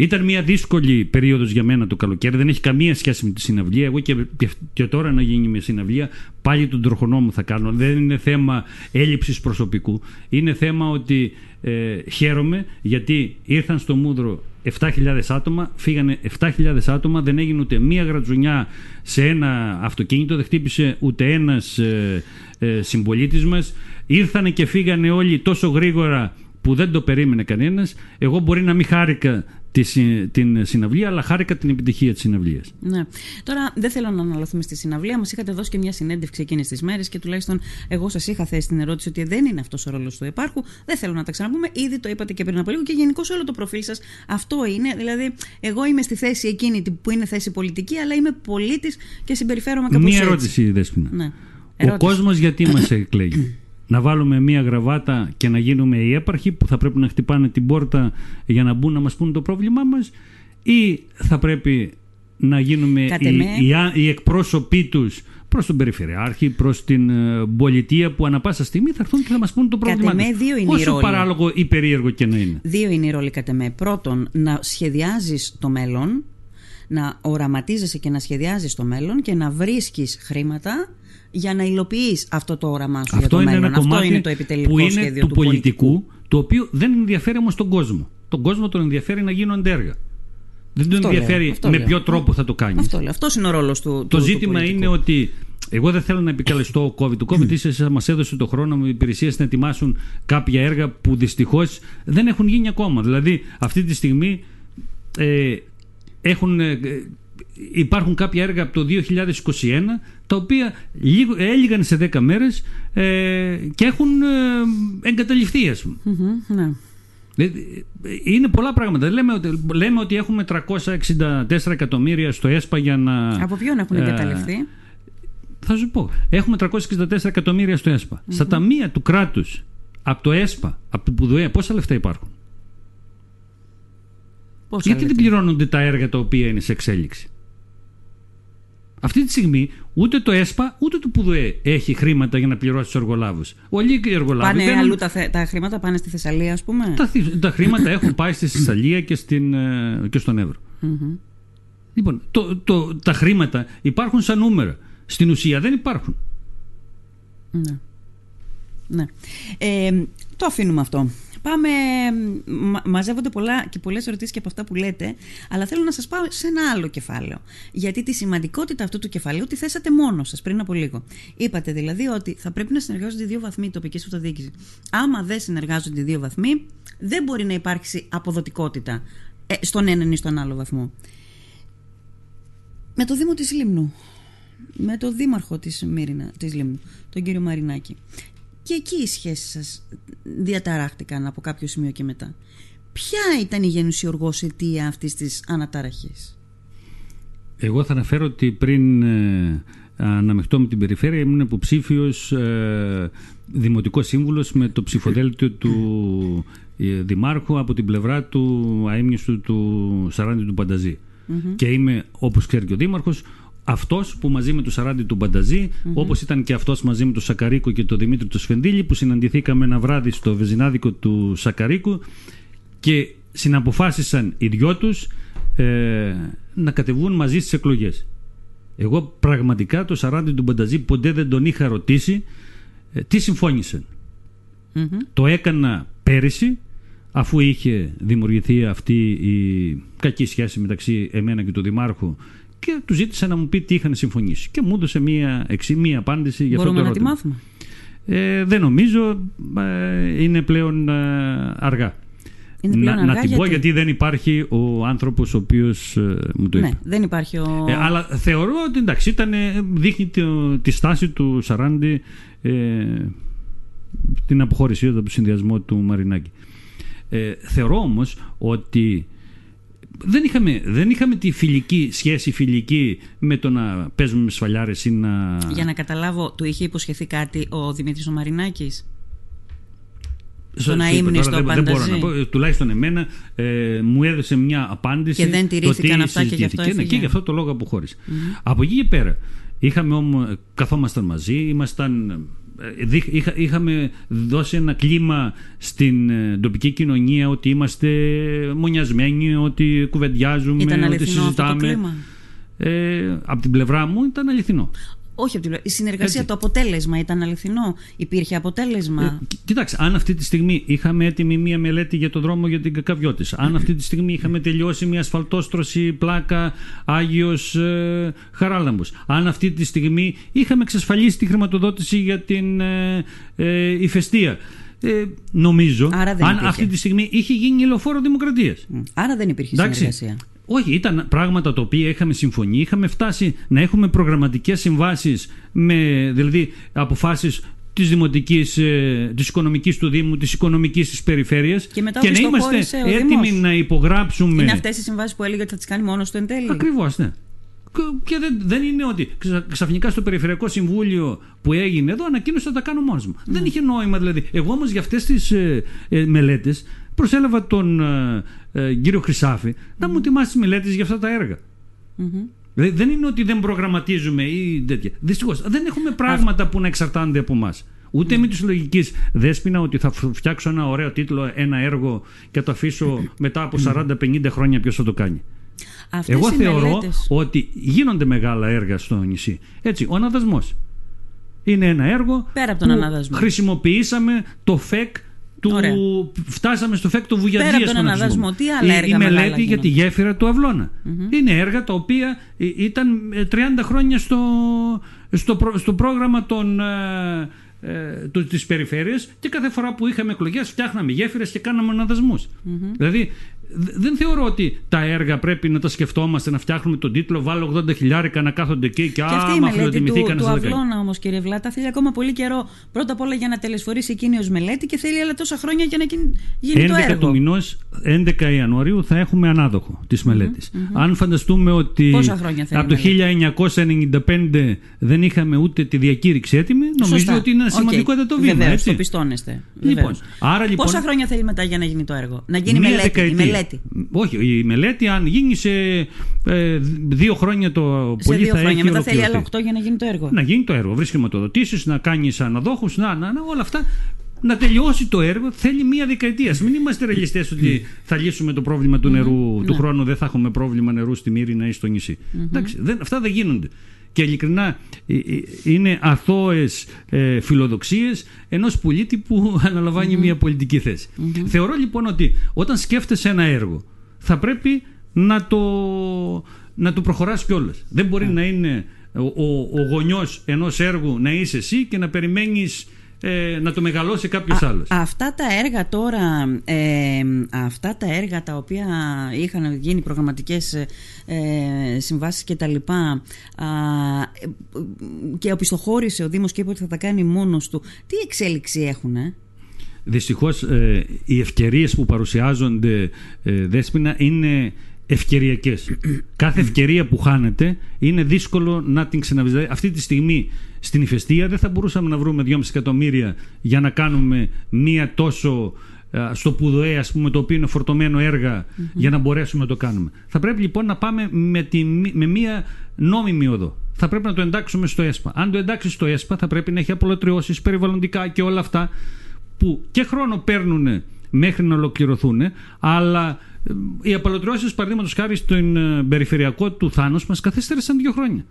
ήταν μια δύσκολη περίοδος για μένα το καλοκαίρι. Δεν έχει καμία σχέση με τη συναυλία. Εγώ και, και, και τώρα να γίνει μια συναυλία, πάλι τον τροχονό μου θα κάνω. Δεν είναι θέμα έλλειψης προσωπικού. Είναι θέμα ότι ε, χαίρομαι γιατί ήρθαν στο Μούδρο 7.000 άτομα, φύγανε 7.000 άτομα, δεν έγινε ούτε μία γρατζουνιά σε ένα αυτοκίνητο, δεν χτύπησε ούτε ένας ε, ε, συμπολίτης μας. Ήρθανε και φύγανε όλοι τόσο γρήγορα που δεν το περίμενε κανένας. Εγώ μπορεί να μην χάρηκα τη, συ- την συναυλία, αλλά χάρηκα την επιτυχία της συναυλίας. Ναι. Τώρα δεν θέλω να αναλωθούμε στη συναυλία. Μας είχατε δώσει και μια συνέντευξη εκείνες τις μέρες και τουλάχιστον εγώ σας είχα θέσει την ερώτηση ότι δεν είναι αυτός ο ρόλος του επάρχου. Δεν θέλω να τα ξαναπούμε. Ήδη το είπατε και πριν από λίγο και γενικώς όλο το προφίλ σας αυτό είναι. Δηλαδή, εγώ είμαι στη θέση εκείνη που είναι θέση πολιτική, αλλά είμαι πολίτης και συμπεριφέρομαι κάπως Μία έτσι. ερώτηση, Δέσποινα. Ναι. Ο Ερώτηση. κόσμος γιατί μας εκλέγει; Να βάλουμε μία γραβάτα και να γίνουμε οι έπαρχοι που θα πρέπει να χτυπάνε την πόρτα για να μπουν να μας πούν το πρόβλημά μας ή θα πρέπει να γίνουμε Κατ' οι, εμέ. οι, α- οι εκπρόσωποι τους προς τον Περιφερειάρχη, προς την ε, πολιτεία που ανα πάσα στιγμή θα έρθουν και θα μας πούν το Κατ' πρόβλημά εμέ τους. δύο είναι οι Όσο ρόλοι. παράλογο ή περίεργο και να είναι. Δύο είναι οι ρόλοι κατά με. Πρώτον, να σχεδιάζεις το μέλλον, να οραματίζεσαι και να σχεδιάζεις το μέλλον και να βρίσκεις χρήματα για να υλοποιείς αυτό το όραμά σου για το Αυτό είναι μέλλον. ένα αυτό κομμάτι είναι το επιτελικό που είναι σχέδιο του, του πολιτικού, το οποίο δεν ενδιαφέρει όμως τον κόσμο. Τον κόσμο τον ενδιαφέρει να γίνονται έργα. Δεν τον Αυτό λέω, ενδιαφέρει αυτό με λέω. ποιο τρόπο θα το κάνεις. Αυτό, λέω. Αυτός είναι ο ρόλος του Το του- του ζήτημα πολιτικού. είναι ότι εγώ δεν θέλω να επικαλεστώ ο COVID. Το COVID ίσα μας έδωσε το χρόνο οι υπηρεσίες να ετοιμάσουν κάποια έργα που δυστυχώς δεν έχουν γίνει ακόμα. Δηλαδή, αυτή τη στιγμή ε, έχουν, ε, υπάρχουν κάποια έργα από το 2021 τα οποία έλυγαν σε 10 μέρες ε, και έχουν ε, εγκαταλειφθεί ας πούμε. ναι. Είναι πολλά πράγματα. Λέμε ότι, λέμε ότι έχουμε 364 εκατομμύρια στο ΕΣΠΑ για να... Από ποιον έχουν εγκαταλειφθεί; θα σου πω. Έχουμε 364 εκατομμύρια στο ΕΣΠΑ. Στα ταμεία του κράτους, από το ΕΣΠΑ, από το ΠΟΥΔΟΕ, πόσα λεφτά υπάρχουν; Πόσα Γιατί δεν πληρώνονται τα έργα τα οποία είναι σε εξέλιξη; Αυτή τη στιγμή ούτε το ΕΣΠΑ ούτε το ΠΟΥΔΟΕ έχει χρήματα για να πληρώσει τους εργολάβους. Όλοι οι εργολάβοι. Πάνε αλλού τα, τα χρήματα, πάνε στη Θεσσαλία, ας πούμε; Τα, τα χρήματα έχουν πάει στη Θεσσαλία και, στην, ε, και στον Εύρο. Λοιπόν, το, το, τα χρήματα υπάρχουν σαν νούμερα. Στην ουσία δεν υπάρχουν. Ναι. ναι. Ε, το αφήνουμε αυτό. Πάμε, μαζεύονται πολλά και πολλές ερωτήσεις και από αυτά που λέτε, αλλά θέλω να σας πάω σε ένα άλλο κεφάλαιο. Γιατί τη σημαντικότητα αυτού του κεφαλαίου τη θέσατε μόνος σας πριν από λίγο. Είπατε δηλαδή ότι θα πρέπει να συνεργάζονται οι δύο βαθμοί τοπική αυτοδιοίκηση. Άμα δεν συνεργάζονται οι δύο βαθμοί, δεν μπορεί να υπάρξει αποδοτικότητα ε, στον έναν ή στον άλλο βαθμό. Με το Δήμο της Λίμνου, με το δήμαρχο της, Μύρινα, της Λίμνου, τον κύριο Μαρινάκη. Και εκεί οι σχέσεις σας διαταράχτηκαν από κάποιο σημείο και μετά. Ποια ήταν η γενουσιοργός αιτία αυτής της αναταραχής; Εγώ θα αναφέρω ότι πριν ε, αναμεχτώ με την περιφέρεια ήμουν υποψήφιος ε, δημοτικός σύμβουλος με το ψηφοδέλτιο του ε, δημάρχου από την πλευρά του αείμνηστου του Σαράντη του πανταζη Και είμαι, όπως ξέρει και ο δήμαρχος, αυτός που μαζί με του Σαράντι του Μπανταζή, mm-hmm. όπως ήταν και αυτός μαζί με τον Σακαρίκο και τον Δημήτρη του Σφεντήλη, που συναντηθήκαμε ένα βράδυ στο βεζινάδικο του Σακαρίκου και συναποφάσισαν οι δυο τους ε, να κατεβούν μαζί στις εκλογές. Εγώ πραγματικά το Σαράντι του Μπανταζή ποτέ δεν τον είχα ρωτήσει ε, τι συμφώνησαν. Το έκανα πέρυσι αφού είχε δημιουργηθεί αυτή η κακή σχέση μεταξύ εμένα και του Δημάρχου και του ζήτησα να μου πει τι είχαν συμφωνήσει. Και μου έδωσε μία, εξή, μία απάντηση για Μπορούμε αυτό το ερώτημα. να τη μάθουμε; Ε, δεν νομίζω. Ε, είναι πλέον ε, αργά. Είναι πλέον να, αργά να την γιατί... πω γιατί δεν υπάρχει ο άνθρωπος ο οποίος ε, μου το ναι, είπε. δεν υπάρχει ο. Ε, αλλά θεωρώ ότι εντάξει, ήταν, δείχνει τη στάση του Σαράντι ε, την αποχώρησή του από το συνδυασμό του Μαρινάκη. Ε, θεωρώ όμως ότι δεν είχαμε, δεν είχαμε τη φιλική σχέση φιλική με το να παίζουμε με σφαλιάρες ή να... Για να καταλάβω, του είχε υποσχεθεί κάτι ο Δημήτρης ο Μαρινάκης; Στο να ήμουν στο δεν, δεν μπορώ να πω, τουλάχιστον εμένα ε, μου έδωσε μια απάντηση και δεν τηρήθηκαν αυτά και γι' αυτό έφυγε. και γι' αυτό το λόγο αποχώρησε. Mm-hmm. Από εκεί και πέρα είχαμε όμως, καθόμασταν μαζί, ήμασταν είχα, είχαμε δώσει ένα κλίμα στην ε, τοπική κοινωνία ότι είμαστε μονιασμένοι, ότι κουβεντιάζουμε, ήταν ότι συζητάμε. Αυτό το κλίμα; Ε, από την πλευρά μου ήταν αληθινό. Όχι από την πλευρά. Η συνεργασία, το αποτέλεσμα ήταν αληθινό. Υπήρχε αποτέλεσμα. Ε, κοιτάξτε, αν αυτή τη στιγμή είχαμε έτοιμη μία μελέτη για το δρόμο για την Κακαβιώτη, αν αυτή τη στιγμή είχαμε τελειώσει μία ασφαλτόστρωση πλάκα Άγιος ε, Χαράλαμπος, αν αυτή τη στιγμή είχαμε εξασφαλίσει τη χρηματοδότηση για την ε, ε, ηφαιστεία. Ε, νομίζω, αν αυτή τη στιγμή είχε γίνει λεωφόρο Δημοκρατίας. Άρα δεν υπήρχε συνεργασία. Όχι, ήταν πράγματα τα οποία είχαμε συμφωνεί. Είχαμε φτάσει να έχουμε προγραμματικές συμβάσεις με δηλαδή αποφάσεις της δημοτικής, ε, της οικονομικής του Δήμου, της οικονομικής της περιφέρειας και, μετά και να είμαστε έτοιμοι να υπογράψουμε. Είναι αυτές οι συμβάσεις που έλεγε ότι θα τις κάνει μόνος του εν τέλει; Ακριβώς, ναι. Και δεν, δεν είναι ότι ξαφνικά στο Περιφερειακό Συμβούλιο που έγινε εδώ ανακοίνωσε θα τα κάνω μόνος μου. Δεν είχε νόημα δηλαδή. Εγώ όμως για αυτές τις ε, ε, μελέτες προσέλαβα τον ε, ε, κύριο Χρυσάφη να μου ετοιμάσει τι μελέτες για αυτά τα έργα. Δηλαδή δεν είναι ότι δεν προγραμματίζουμε ή τέτοια. Δυστυχώς δεν έχουμε πράγματα που να εξαρτάνται από εμάς. Ούτε με τη λογική δέσπινα ότι θα φτιάξω ένα ωραίο τίτλο, ένα έργο και το αφήσω μετά από 40-50 χρόνια ποιος θα το κάνει. Αυτές Εγώ θεωρώ μελέτες... ότι γίνονται μεγάλα έργα στο νησί. Έτσι, ο αναδασμός. Είναι ένα έργο Πέρα από τον που αναδασμό. χρησιμοποιήσαμε το ΦΕΚ του Ωραία. φτάσαμε στο φέκτο Βουγιατζίας. Πέρα από τον που να χρησιμοποιούμε. αναδασμό, τι άλλα η, έργα η μεγάλα μελέτη για τη γίνονται. γέφυρα του αυλωνα Είναι έργα τα οποία ε, ήταν ε, 30 χρόνια στο, στο, προ- στο πρόγραμμα των, ε, ε, του, της περιφέρειας και κάθε φορά που είχαμε εκλογές φτιάχναμε γέφυρες και κάναμε αναδασμούς. Δηλαδή δε- δεν θεωρώ ότι τα έργα πρέπει να τα σκεφτόμαστε, να φτιάχνουμε τον τίτλο, βάλω 80 χιλιάρικα να κάθονται εκεί και, Και αυτή η άμα μελέτη του, φιλοτιμηθήκανε του στα δεκαετία. Αυλώνα όμως, κύριε Βλάτα, θέλει ακόμα πολύ καιρό. Πρώτα απ' όλα για να τελεσφορήσει εκείνη ως μελέτη και θέλει άλλα τόσα χρόνια για να γίνει, γίνει το 11 έργο. του μηνός, 11 Ιανουαρίου θα έχουμε ανάδοχο της μελέτης Αν φανταστούμε ότι Πόσα χρόνια θέλει από το η 1995 δεν είχαμε ούτε τη διακήρυξη έτοιμη, νομίζω Σωστά. ότι είναι ένα Οκ. σημαντικότατο βήμα. Βεβαίως, έτσι. το πιστώνεστε. Λοιπόν, Βεβαίως. άρα λοιπόν- Πόσα χρόνια θέλει μετά για να γίνει το έργο, να γίνει Μία μελέτη. Η δεκαετία. μελέτη. Όχι, η μελέτη αν γίνει σε ε, δύο χρόνια το Σε πολύ δύο θα χρόνια. έχει Μετά θέλει άλλα ολοκληρωθεί. 8 για να γίνει το έργο. Να γίνει το έργο, βρει χρηματοδοτήσει, να κάνει αναδόχους, να, να, να, όλα αυτά. Να τελειώσει το έργο θέλει μία δεκαετία. Μην είμαστε ρεαλιστές ότι θα λύσουμε το πρόβλημα του νερού του χρόνου, δεν θα έχουμε πρόβλημα νερού στη Μύρινα ή στο νησί. Εντάξει, δεν, αυτά δεν γίνονται. Και ειλικρινά ε, ε, είναι αθώες ε, φιλοδοξίες ενός πολίτη που αναλαμβάνει μια πολιτική θέση. Θεωρώ λοιπόν ότι όταν σκέφτεσαι ένα έργο θα πρέπει να το, να το προχωράς κιόλας. Δεν μπορεί να είναι ο, ο, ο γονιός ενός έργου να είσαι εσύ και να περιμένεις ε, να το μεγαλώσει κάποιος άλλος. Αυτά τα έργα τώρα, ε, αυτά τα έργα τα οποία είχαν γίνει προγραμματικές ε, συμβάσεις και τα λοιπά α, ε, και οπισθοχώρησε ο Δήμος και είπε ότι θα τα κάνει μόνος του, τι εξέλιξη έχουν, ε; Δυστυχώς ε, οι ευκαιρίες που παρουσιάζονται ε, δέσποινα είναι ευκαιριακές. Κάθε ευκαιρία που χάνεται είναι δύσκολο να την ξαναβρει. Δηλαδή, αυτή τη στιγμή στην ηφαιστεία δεν θα μπορούσαμε να βρούμε 2,5 εκατομμύρια για να κάνουμε μία τόσο α, στο πουδοέ ας πούμε το οποίο είναι φορτωμένο έργα για να μπορέσουμε να το κάνουμε. Θα πρέπει λοιπόν να πάμε με, τη, με μία νόμιμη οδό. Θα πρέπει να το εντάξουμε στο ΕΣΠΑ. Αν το εντάξεις στο ΕΣΠΑ θα πρέπει να έχει απολωτριώσεις περιβαλλοντικά και όλα αυτά που και χρόνο παίρνουν μέχρι να ολοκληρωθούν, αλλά ε, οι απαλωτριώσεις παραδείγματος χάρη στον ε, περιφερειακό του Θάνος μας καθυστέρησαν δύο χρόνια.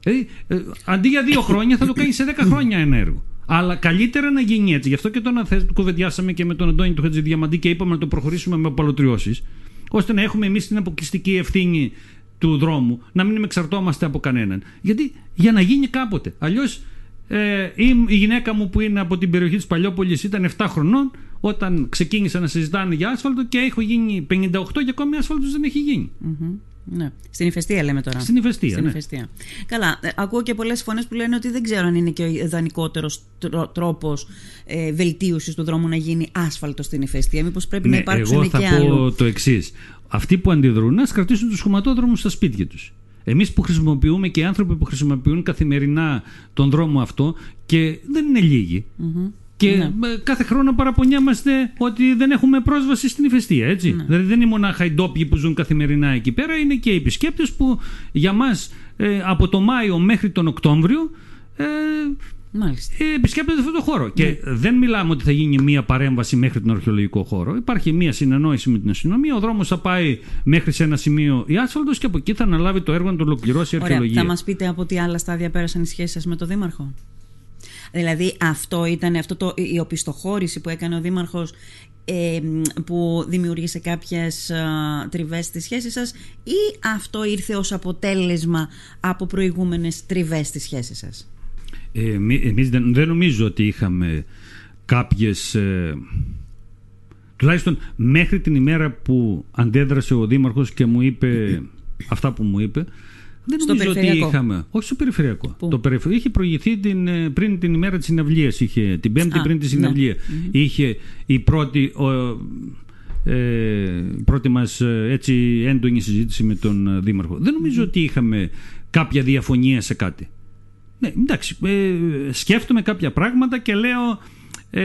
Δηλαδή, ε, αντί για δύο χρόνια θα το κάνει σε δέκα χρόνια ένα έργο. Αλλά καλύτερα να γίνει έτσι. Γι' αυτό και τον αθε- κουβεντιάσαμε και με τον Αντώνη του Χατζηδιαμαντή και είπαμε να το προχωρήσουμε με απαλωτριώσεις ώστε να έχουμε εμείς την αποκλειστική ευθύνη του δρόμου, να μην εξαρτώμαστε από κανέναν. Γιατί για να γίνει κάποτε. Αλλιώς ε, η, η γυναίκα μου που είναι από την περιοχή της Παλιόπολης ήταν 7 χρονών όταν ξεκίνησαν να συζητάνε για άσφαλτο και έχω γίνει 58 και ακόμη άσφαλτος δεν έχει γίνει. Μμμ. Ναι. Στην ηφαιστεία λέμε τώρα. Στην ηφαιστεία, Στην ναι. ηφαιστεία. Καλά. ε, ακούω και πολλές φωνές που λένε ότι δεν ξέρω αν είναι και ο ιδανικότερος τρόπος ε, βελτίωσης του δρόμου να γίνει άσφαλτο στην ηφαιστεία. Μήπως πρέπει να Ναι, υπάρξουν εγώ θα και πω άλλο. το εξής. Αυτοί που αντιδρούν, να κρατήσουν τους χωματόδρομους στα σπίτια τους. Εμείς που χρησιμοποιούμε και οι άνθρωποι που χρησιμοποιούν καθημερινά τον δρόμο αυτό και δεν είναι λίγοι. Και Ναι. ε, κάθε χρόνο παραπονιάμαστε ότι δεν έχουμε πρόσβαση στην ηφαιστεία, έτσι. Ναι. Δηλαδή δεν είναι μονάχα οι ντόπιοι που ζουν καθημερινά εκεί πέρα, είναι και οι επισκέπτες που για μας από το Μάιο μέχρι τον Οκτώβριο ε, Μάλιστα. ε, επισκέπτεται αυτό το χώρο. Και δεν μιλάμε ότι θα γίνει μία παρέμβαση μέχρι τον αρχαιολογικό χώρο. Υπάρχει μία συνεννόηση με την αστυνομία. Ο δρόμος θα πάει μέχρι σε ένα σημείο η άσφαλτος και από εκεί θα αναλάβει το έργο να το ολοκληρώσει η Ωραία. αρχαιολογία. Θα μας πείτε από τι άλλα στάδια πέρασαν οι σχέσεις σας με τον Δήμαρχο; Δηλαδή αυτό ήταν αυτό το, η οπισθοχώρηση που έκανε ο Δήμαρχος ε, που δημιούργησε κάποιες α, τριβές στη σχέση σας ή αυτό ήρθε ως αποτέλεσμα από προηγούμενες τριβές στη σχέση σας; Ε, εμεί- εμείς δεν, δεν νομίζω ότι είχαμε κάποιες ε, τουλάχιστον μέχρι την ημέρα που αντέδρασε ο Δήμαρχος και μου είπε αυτά που μου είπε δεν Στο νομίζω ότι περιφερειακό. είχαμε. Όχι στο περιφερειακό. Πού; Το περιφερειακό είχε προηγηθεί την, ε, πριν την ημέρα της συναυλίας. Είχε, την Πέμπτη Α, πριν τη ναι. συναυλία. Είχε η πρώτη, ο, ε, η πρώτη μας ε, έτσι έντονη συζήτηση με τον ε, Δήμαρχο. Δεν νομίζω ότι είχαμε κάποια διαφωνία σε κάτι. Ναι, εντάξει, ε, σκέφτομαι κάποια πράγματα και λέω ε,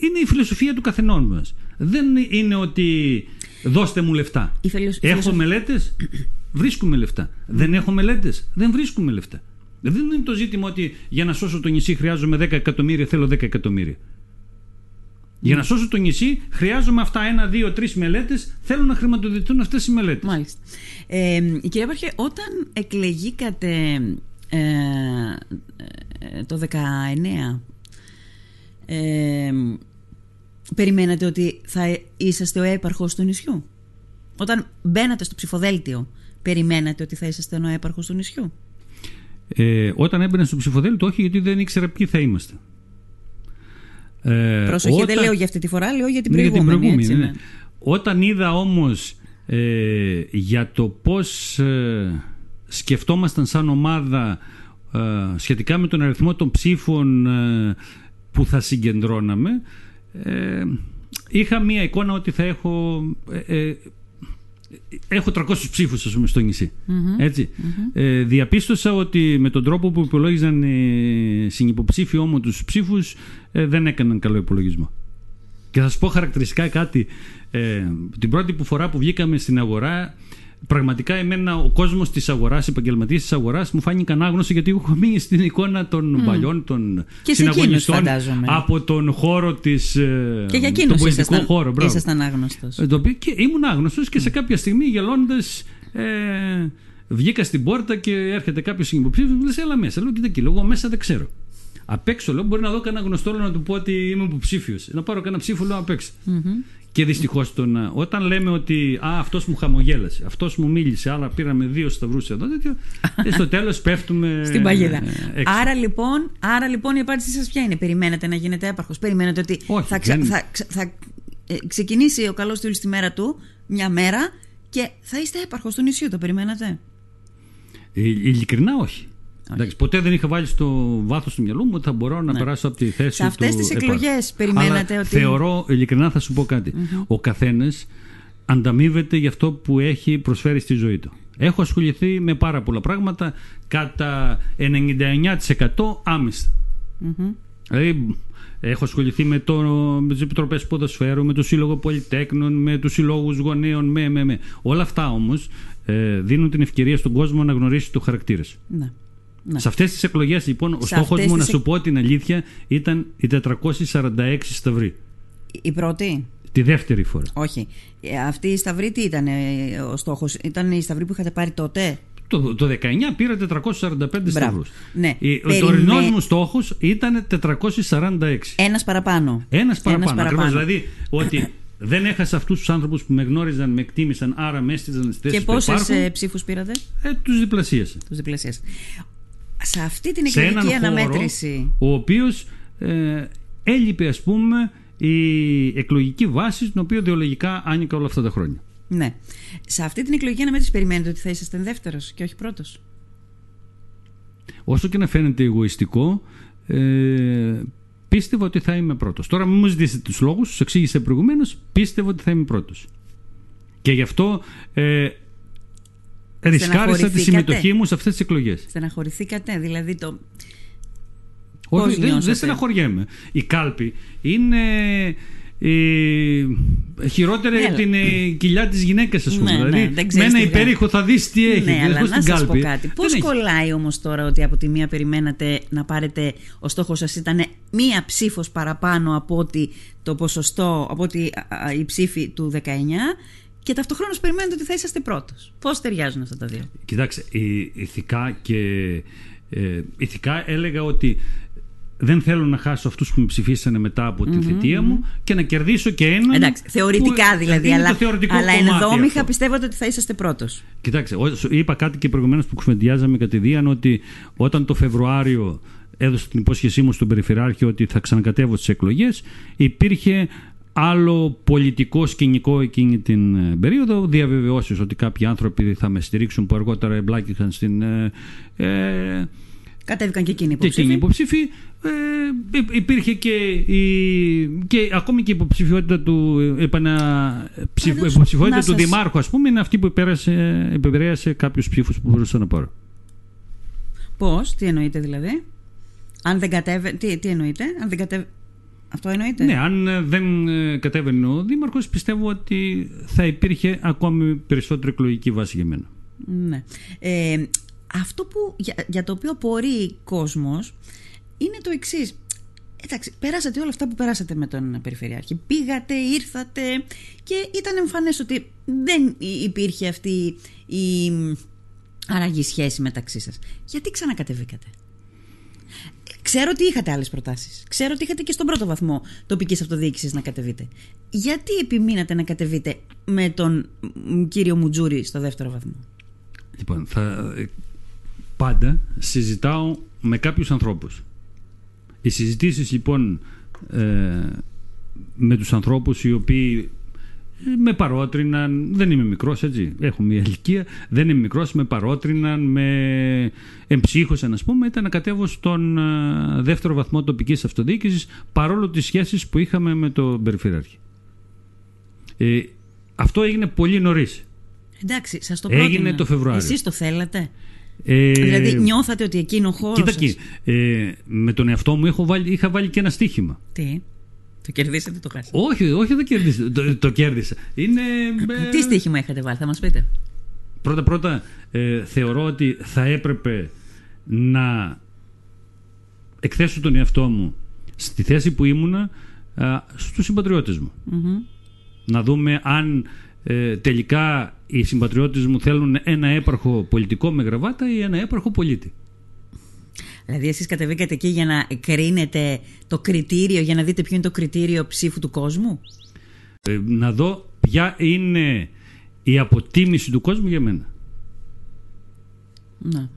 είναι η φιλοσοφία του καθενός μας. Δεν είναι ότι δώστε μου λεφτά. Η φιλοσ- Έχω φιλοσοφ- μελέτες, βρίσκουμε λεφτά. Δεν έχω μελέτες, δεν βρίσκουμε λεφτά. Δεν είναι το ζήτημα ότι για να σώσω το νησί χρειάζομαι 10 εκατομμύρια, θέλω 10 εκατομμύρια. Για να σώσω το νησί χρειάζομαι αυτά ένα, δύο, τρεις μελέτες. Θέλω να χρηματοδοτηθούν αυτές οι μελέτες. Μάλιστα. Ε, η κυρία Πάρχε, όταν εκλεγήκατε ε, ε, το 19 ε, περιμένατε ότι θα είσαστε ο έπαρχος του νησιού; Όταν μπαίνατε στο ψηφοδέλτιο, περιμένατε ότι θα είσαστε ο έπαρχος του νησιού; Ε, όταν έμπαινα στο ψηφοδέλτιο, όχι, γιατί δεν ήξερα ποιοι θα είμαστε. Ε, Προσοχή, όταν... δεν λέω για αυτή τη φορά, λέω για την προηγούμενη. Για την προηγούμενη έτσι, ναι. ναι. Όταν είδα όμως ε, για το πώς ε, σκεφτόμασταν σαν ομάδα ε, σχετικά με τον αριθμό των ψήφων ε, που θα συγκεντρώναμε είχα μία εικόνα ότι θα έχω έχω 300 ψήφους ας πούμε στο νησι ετσι διαπίστωσα ότι με τον τρόπο που υπολόγιζαν οι συνυποψήφοι όμως τους ψήφους δεν έκαναν καλό υπολογισμό. Και θα σας πω χαρακτηριστικά κάτι. Ε, την πρώτη που φορά που βγήκαμε στην αγορά, πραγματικά εμένα ο κόσμος της αγοράς, οι επαγγελματίες της αγοράς, μου φάνηκε ανάγνωση γιατί έχω μείνει στην εικόνα των mm. παλιών, των και συναγωνιστών από τον χώρο της. Ε, και για εκείνου ήσασταν, χώρο. ήσασταν άγνωστος. Ε, και ήμουν άγνωστος και σε κάποια στιγμή γελώντας. Ε, βγήκα στην πόρτα και έρχεται κάποιος υποψήφιος μου λέει: Έλα μέσα. Λέω: Κοίτα εκεί, εγώ μέσα δεν ξέρω. Απ' έξω λέω: Μπορεί να δω κανένα γνωστό να του πω ότι είμαι υποψήφιος. Να πάρω κανένα ψήφο λέω απ' έξω. Mm-hmm. Και δυστυχώς όταν λέμε ότι α, αυτός μου χαμογέλασε, αυτός μου μίλησε, άλλα πήραμε δύο σταυρούς εδώ, τέτοιο, και στο τέλος πέφτουμε. Στην παγίδα. Ε, άρα, λοιπόν, άρα λοιπόν η απάντησή σας ποια είναι, Περιμένετε να γίνετε έπαρχος, Περιμένετε ότι Όχι, θα, ξα, θα, θα ε, ξεκινήσει ο καλός του στη μέρα του, μια μέρα, και θα είστε έπαρχος του νησιού, το περιμένατε; Ε, ειλικρινά όχι. Εντάξει, ποτέ δεν είχα βάλει στο βάθος του μυαλού μου ότι θα μπορώ να ναι. περάσω από τη θέση Σε αυτές τις εκλογές περιμένατε ότι. Θεωρώ, ειλικρινά θα σου πω κάτι. Ο καθένας ανταμείβεται για αυτό που έχει προσφέρει στη ζωή του. Έχω ασχοληθεί με πάρα πολλά πράγματα κατά 99% άμεσα. Δηλαδή, έχω ασχοληθεί με, το, με τις επιτροπές ποδοσφαίρου, με το Σύλλογο Πολυτέκνων, με τους συλλόγους γονέων, με, με, με. Όλα αυτά όμως ε, δίνουν την ευκαιρία στον κόσμο να γνωρίσει το χαρακτήρα σου. Ναι. Ναι. Σε αυτές τις εκλογές λοιπόν ο στόχος μου να σου πω την αλήθεια ήταν οι 446 σταυροί. Η πρώτη; Τη δεύτερη φορά. Όχι. Ε, αυτή η σταυρή τι ήταν ε, ο στόχος, ήταν η σταυρή που είχατε πάρει τότε; Το, το 19 πήρα 445 σταυρούς. Ναι. Ο τωρινός μου στόχος ήταν 446. Ένας παραπάνω. Ένας παραπάνω. Ένας παραπάνω. δηλαδή ότι δεν έχασα αυτούς τους άνθρωπους που με γνώριζαν, με εκτίμησαν, άρα με έστειλαν στις θέσεις Και πόσες ψήφους πήρατε, ε, Τους διπλασίασα. Τους διπλασίασα σε αυτή την εκλογική αναμέτρηση. ο οποίος ε, έλειπε, ας πούμε, η εκλογική βάση, την οποία ιδεολογικά άνοιγε όλα αυτά τα χρόνια. Ναι. Σε αυτή την εκλογική αναμέτρηση περιμένετε ότι θα είσαστε δεύτερος και όχι πρώτος; Όσο και να φαίνεται εγωιστικό, ε, πίστευα ότι θα είμαι πρώτος. Τώρα, μην μου ζητήσετε τους λόγους, τους εξήγησε προηγουμένως, πίστευα ότι θα είμαι πρώτος. Και γι' αυτό ε, ρισκάρισα τη συμμετοχή μου σε αυτές τις εκλογές. Στεναχωρηθήκατε, δηλαδή το... Όχι, δεν, δεν στεναχωριέμαι. Η κάλπη είναι η χειρότερη ναι, την ε, κοιλιά της γυναίκας ας πούμε. Ναι, δηλαδή ναι, με ένα υπέρηχο θα δεις τι έχει. Ναι, αλλά να σας πω κάτι. Πώς κολλάει όμως τώρα ότι από τη μία περιμένατε να πάρετε ο στόχος σας ήταν μία ψήφος παραπάνω από ότι το ποσοστό, από ότι η ψήφη του 19 και ταυτοχρόνως περιμένετε ότι θα είσαστε πρώτος. Πώς ταιριάζουν αυτά τα δύο; Κοιτάξτε, ηθικά και. Ε, ηθικά έλεγα ότι δεν θέλω να χάσω αυτούς που με ψηφίσανε μετά από τη θητεία μου και να κερδίσω και έναν. Εντάξει, θεωρητικά που, δηλαδή. Αλλά, αλλά ενδόμηχα πιστεύετε ότι θα είσαστε πρώτος. Κοιτάξτε, είπα κάτι και προηγουμένως που κουβεντιάζαμε κατηδίαν ότι όταν το Φεβρουάριο έδωσα την υπόσχεσή μου στον Περιφερειάρχη ότι θα ξανακατεύω τι εκλογές, υπήρχε άλλο πολιτικό σκηνικό εκείνη την ε, περίοδο, διαβεβαιώσεις ότι κάποιοι άνθρωποι θα με στηρίξουν που αργότερα εμπλάκησαν στην... Ε, ε Κατέβηκαν και εκείνοι υποψήφοι. Και εκείνοι υποψήφοι. Ε, υπήρχε και, η, και ακόμη και η υποψηφιότητα του, επανα, ψηφ, υποψηφιότητα του σας... Δημάρχου, ας πούμε, είναι αυτή που επηρέασε κάποιους ψήφους που μπορούσα να πάρω. Πώς, τι εννοείτε δηλαδή; Αν δεν κατέβε, τι, τι εννοείτε, αν δεν κατέβε, αυτό εννοείται. Ναι, αν ε, δεν ε, κατέβαινε ο Δήμαρχος, πιστεύω ότι θα υπήρχε ακόμη περισσότερη εκλογική βάση για μένα. Ναι. Ε, αυτό που, για, το οποίο πορεί κόσμος είναι το εξής. Εντάξει, περάσατε όλα αυτά που περάσατε με τον Περιφερειάρχη. Πήγατε, ήρθατε και ήταν εμφανές ότι δεν υπήρχε αυτή η άραγη σχέση μεταξύ σας. Γιατί ξανακατεβήκατε; Ξέρω ότι είχατε άλλες προτάσεις. Ξέρω ότι είχατε και στον πρώτο βαθμό τοπικής αυτοδιοίκησης να κατεβείτε. Γιατί επιμείνατε να κατεβείτε με τον κύριο Μουτζούρι στο δεύτερο βαθμό; Λοιπόν, θα, πάντα συζητάω με κάποιους ανθρώπους. Οι συζητήσεις λοιπόν ε, με τους ανθρώπους οι οποίοι με παρότριναν, δεν είμαι μικρός έτσι, έχω μια ηλικία, δεν είμαι μικρός, με παρότριναν, με εμψύχωσαν ας πούμε, ήταν να κατέβω στον ε, δεύτερο βαθμό τοπικής αυτοδιοίκησης παρόλο τις σχέσεις που είχαμε με τον Περιφερειάρχη. Ε, αυτό έγινε πολύ νωρίς. Εντάξει, σας το Έγινε πρότεινα. το Φεβρουάριο. Εσείς το θέλατε. Ε, Δηλαδή νιώθατε ότι εκείνο ο χώρος. Κοίτα εκεί, ε, με τον εαυτό μου έχω βάλει, είχα βάλει και ένα στοίχημα. Τι; Το κερδίσατε, το χάσατε. Όχι, όχι, δεν κέρδισα. Το, το κέρδισα. Είναι. ε, Τι στοίχημα είχατε βάλει, θα μας πείτε. Πρώτα πρώτα ε, θεωρώ ότι θα έπρεπε να εκθέσω τον εαυτό μου στη θέση που ήμουνα α, στους συμπατριώτες μου. Να δούμε αν ε, τελικά οι συμπατριώτες μου θέλουν ένα έπαρχο πολιτικό με γραβάτα ή ένα έπαρχο πολίτη. Δηλαδή, εσείς κατεβήκατε εκεί για να κρίνετε το κριτήριο, για να δείτε ποιο είναι το κριτήριο ψήφου του κόσμου; Ε, να δω ποια είναι η αποτίμηση του κόσμου για μένα. Ναι.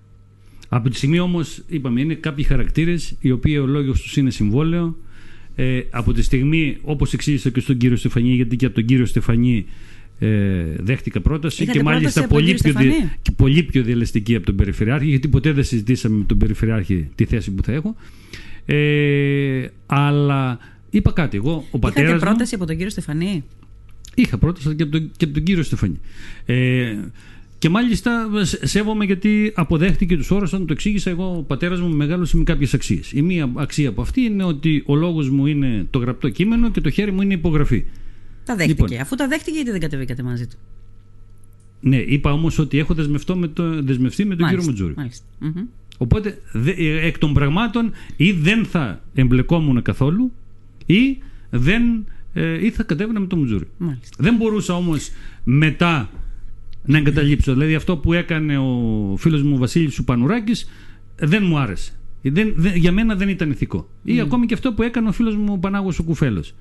Από τη στιγμή όμως, είπαμε, είναι κάποιοι χαρακτήρες οι οποίοι ο λόγος τους είναι συμβόλαιο. Ε, από τη στιγμή, όπως εξήγησα και στον κύριο Στεφανή, γιατί και από τον κύριο Στεφανή ε, δέχτηκα πρόταση Είχατε και μάλιστα πρόταση από τον πολύ κύριο πιο, δι- Στεφανή; και πολύ πιο διαλεστική από τον Περιφερειάρχη, γιατί ποτέ δεν συζητήσαμε με τον Περιφερειάρχη τη θέση που θα έχω. Ε, αλλά είπα κάτι, εγώ, ο πατέρας Είχατε μου, πρόταση από τον κύριο Στεφανή; Είχα πρόταση αλλά και από τον, και από τον κύριο Στεφανή. Ε, και μάλιστα σε- σέβομαι γιατί αποδέχτηκε τους όρους όταν το εξήγησα εγώ. Ο πατέρας μου μεγάλωσε με κάποιες αξίες. Η μία αξία από αυτή είναι ότι ο λόγος μου είναι το γραπτό κείμενο και το χέρι μου είναι η υπογραφή. Τα δέχτηκε. Λοιπόν. Αφού τα δέχτηκε, γιατί δεν κατεβήκατε μαζί του; Ναι, είπα όμως ότι έχω δεσμευτώ με το, δεσμευτεί με τον κύριο Μουτζούρη. Μάλιστα. Μμμ. Οπότε δε- ε, εκ των πραγμάτων ή δεν θα εμπλεκόμουν καθόλου ή, δεν, ε, ή θα κατέβαινα με τον Μουτζούρη. Μάλιστα. Δεν μπορούσα όμως μετά να εγκαταλείψω. Δηλαδή αυτό που έκανε ο φίλος μου Βασίλης Σουπανουράκης δεν μου άρεσε. Δεν, δεν- για μένα δεν ήταν ηθικό. Ή ακόμη και αυτό που έκανε ο φίλος μου ο Πανάγος ο Κουφέλος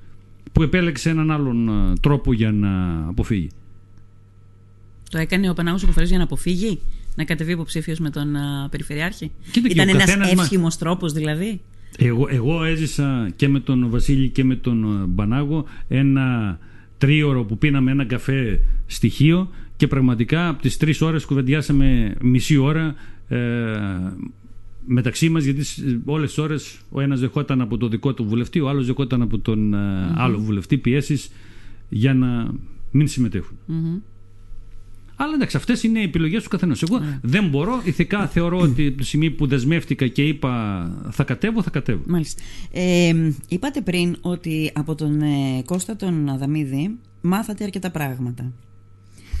που επέλεξε έναν άλλον ε, τρόπο για να αποφύγει. Το έκανε ο Πανάγος ο Κουφαρής για να αποφύγει να κατεβεί υποψήφιος με τον α, Περιφερειάρχη; Κοίτα, και Ήταν ο ένας καθένας μας- εύχημος τρόπος δηλαδή. Εγώ, εγώ έζησα και με τον Βασίλη και με τον ε, Μπανάγο ένα τρίωρο που πίναμε ένα καφέ στοιχείο και πραγματικά από τις τρεις ώρες κουβεντιάσαμε μισή ώρα ε, μεταξύ μας γιατί σ- όλες τις ώρες ο ένας δεχόταν από το δικό του βουλευτή ο άλλος δεχόταν από τον ε, άλλο βουλευτή πιέσεις για να μην συμμετέχουν. Μμμ. Αλλά εντάξει, αυτές είναι οι επιλογές του καθενός. Εγώ δεν μπορώ. Ηθικά θεωρώ ότι από τη στιγμή που δεσμεύτηκα και είπα θα κατέβω, θα κατέβω. Μάλιστα. Ε, είπατε πριν ότι από τον ε, Κώστα τον Αδαμίδη μάθατε αρκετά πράγματα.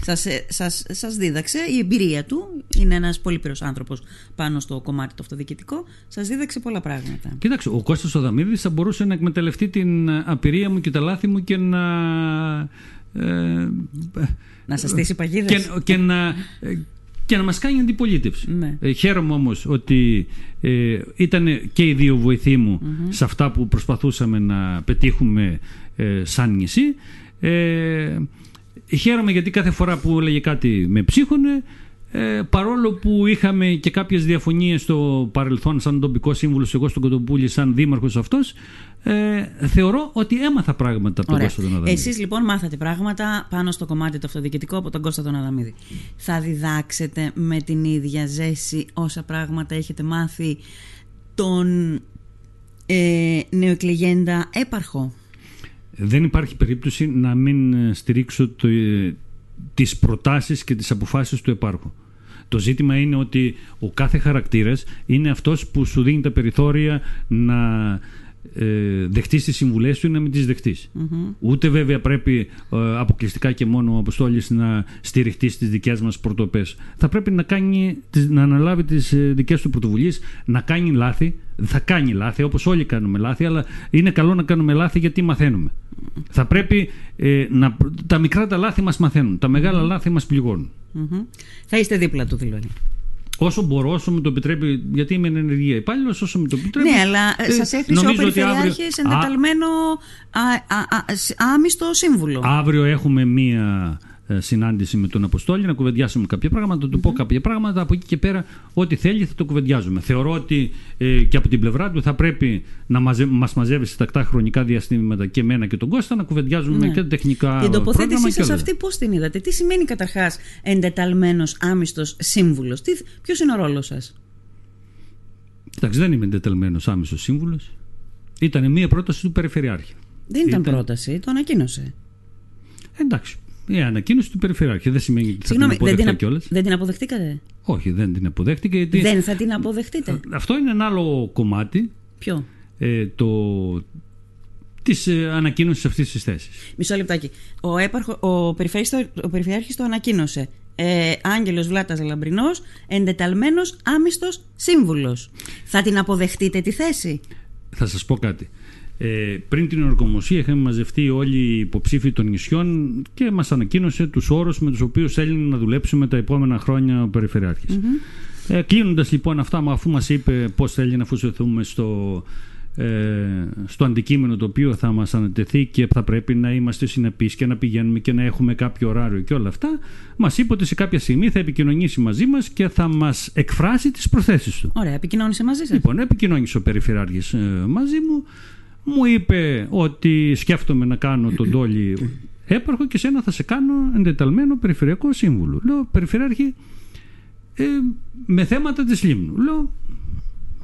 Σας, ε, σας, σας δίδαξε η εμπειρία του, είναι ένας πολύ πυρος άνθρωπος πάνω στο κομμάτι το αυτοδιοικητικό, σας δίδαξε πολλά πράγματα. Κοίταξε, ο Κώστας ο Δαμίδης θα μπορούσε να εκμεταλλευτεί την απειρία μου και τα λάθη μου και να. Ε, Να σας στήσει παγίδες. και, και να, ε, και να μας κάνει αντιπολίτευση. Ναι. Ε, χαίρομαι όμως ότι ε, ήταν και οι δύο βοηθοί μου σε αυτά που προσπαθούσαμε να πετύχουμε ε, σαν νησί. Ε, χαίρομαι γιατί κάθε φορά που έλεγε κάτι με ψύχωνε ε, παρόλο που είχαμε και κάποιες διαφωνίες στο παρελθόν σαν τοπικό σύμβουλος εγώ στον Κοτοπούλη σαν δήμαρχος αυτός ε, θεωρώ ότι έμαθα πράγματα από τον Ωραία. Κώστα τον Αδαμίδη. Εσείς λοιπόν μάθατε πράγματα πάνω στο κομμάτι το αυτοδιοικητικό από τον Κώστα τον Αδαμίδη. Θα διδάξετε με την ίδια ζέση όσα πράγματα έχετε μάθει τον ε, νεοεκλεγέντα έπαρχο; Δεν υπάρχει περίπτωση να μην ε, στηρίξω το, ε, τις προτάσεις και τις αποφάσεις του επάρχου. Το ζήτημα είναι ότι ο κάθε χαρακτήρας είναι αυτός που σου δίνει τα περιθώρια να ε, δεχτείς τις συμβουλές του ή να μην τις δεχτεις Ούτε βέβαια πρέπει ε, αποκλειστικά και μόνο ο Αποστόλης να στηριχτείς στις δικές μας πρωτοπές. Θα πρέπει να, κάνει, τις- να αναλάβει τις ε, δικές του πρωτοβουλίες, να κάνει λάθη. Θα κάνει λάθη, όπως όλοι κάνουμε λάθη, αλλά είναι καλό να κάνουμε λάθη γιατί μαθαίνουμε. Θα πρέπει ε, να, τα μικρά τα λάθη μας μαθαίνουν, τα μεγάλα λάθη μας πληγώνουν. Μμμ. Θα είστε δίπλα του δηλαδή. Όσο μπορώ, όσο μου το επιτρέπει, γιατί είμαι ενεργεία υπάλληλος, όσο μου το επιτρέπει. Ναι, αλλά ε, σας έθιξε ο Περιφερειάρχης εντεταλμένο άμυστο σύμβουλο. Αύριο έχουμε μία ε, συνάντηση με τον Αποστόλη, να κουβεντιάσουμε κάποια πράγματα, να του πω κάποια πράγματα. Από εκεί και πέρα, ό,τι θέλει θα το κουβεντιάζουμε. Θεωρώ ότι ε, και από την πλευρά του θα πρέπει να μαζε, μας μαζεύει σε τακτά χρονικά διαστήματα και εμένα και τον Κώστα να κουβεντιάζουμε ναι. και τα τεχνικά Την τοποθέτησή σας αυτή πώς την είδατε, τι σημαίνει καταρχάς εντεταλμένος άμυστος σύμβουλος, ποιος είναι ο ρόλος σας; Εντάξει, δεν είμαι εντεταλμένος άμυστος σύμβουλος. Ήταν μία πρόταση του Περιφερειάρχη. Δεν ήταν, ήταν... πρόταση, το ανακοίνωσε. Εντάξει. Η ανακοίνωση του Περιφερειάρχη δεν σημαίνει ότι θα την αποδεχτεί κιόλας. Δεν την αποδεχτήκατε; Όχι, δεν την αποδέχτηκε. Γιατί... Δεν θα την αποδεχτείτε; Αυτό είναι ένα άλλο κομμάτι. Ποιο; Ε, το, της ε, ανακοίνωσης αυτής της θέσης. Μισό λεπτάκι. Ο, έπαρχο, ο, Περιφερειάρχης το ανακοίνωσε. Ε, Άγγελος Βλάτας Λαμπρινός, εντεταλμένος άμυστος σύμβουλος. Θα την αποδεχτείτε τη θέση; Θα σας πω κάτι. Ε, πριν την ορκομοσία είχαμε μαζευτεί όλοι οι υποψήφοι των νησιών και μας ανακοίνωσε τους όρους με τους οποίους θέλει να δουλέψουμε τα επόμενα χρόνια ο Περιφερειάρχης. Mm-hmm. Ε, Κλείνοντας λοιπόν αυτά, αφού μας είπε πώς θέλει να αφουσιωθούμε στο, ε, στο αντικείμενο το οποίο θα μας ανατεθεί και θα πρέπει να είμαστε συνεπείς και να πηγαίνουμε και να έχουμε κάποιο ωράριο και όλα αυτά, μας είπε ότι σε κάποια στιγμή θα επικοινωνήσει μαζί μας και θα μας εκφράσει τις προθέσεις του. Ωραία, επικοινώνησε μαζί σας. Λοιπόν, επικοινώνησε ο Περιφερειάρχης ε, μαζί μου μου είπε ότι σκέφτομαι να κάνω τον τόλι έπαρχο και σένα θα σε κάνω εντεταλμένο περιφερειακό σύμβουλο. Λέω, Περιφερειάρχη, ε, με θέματα της Λίμνου. Λέω,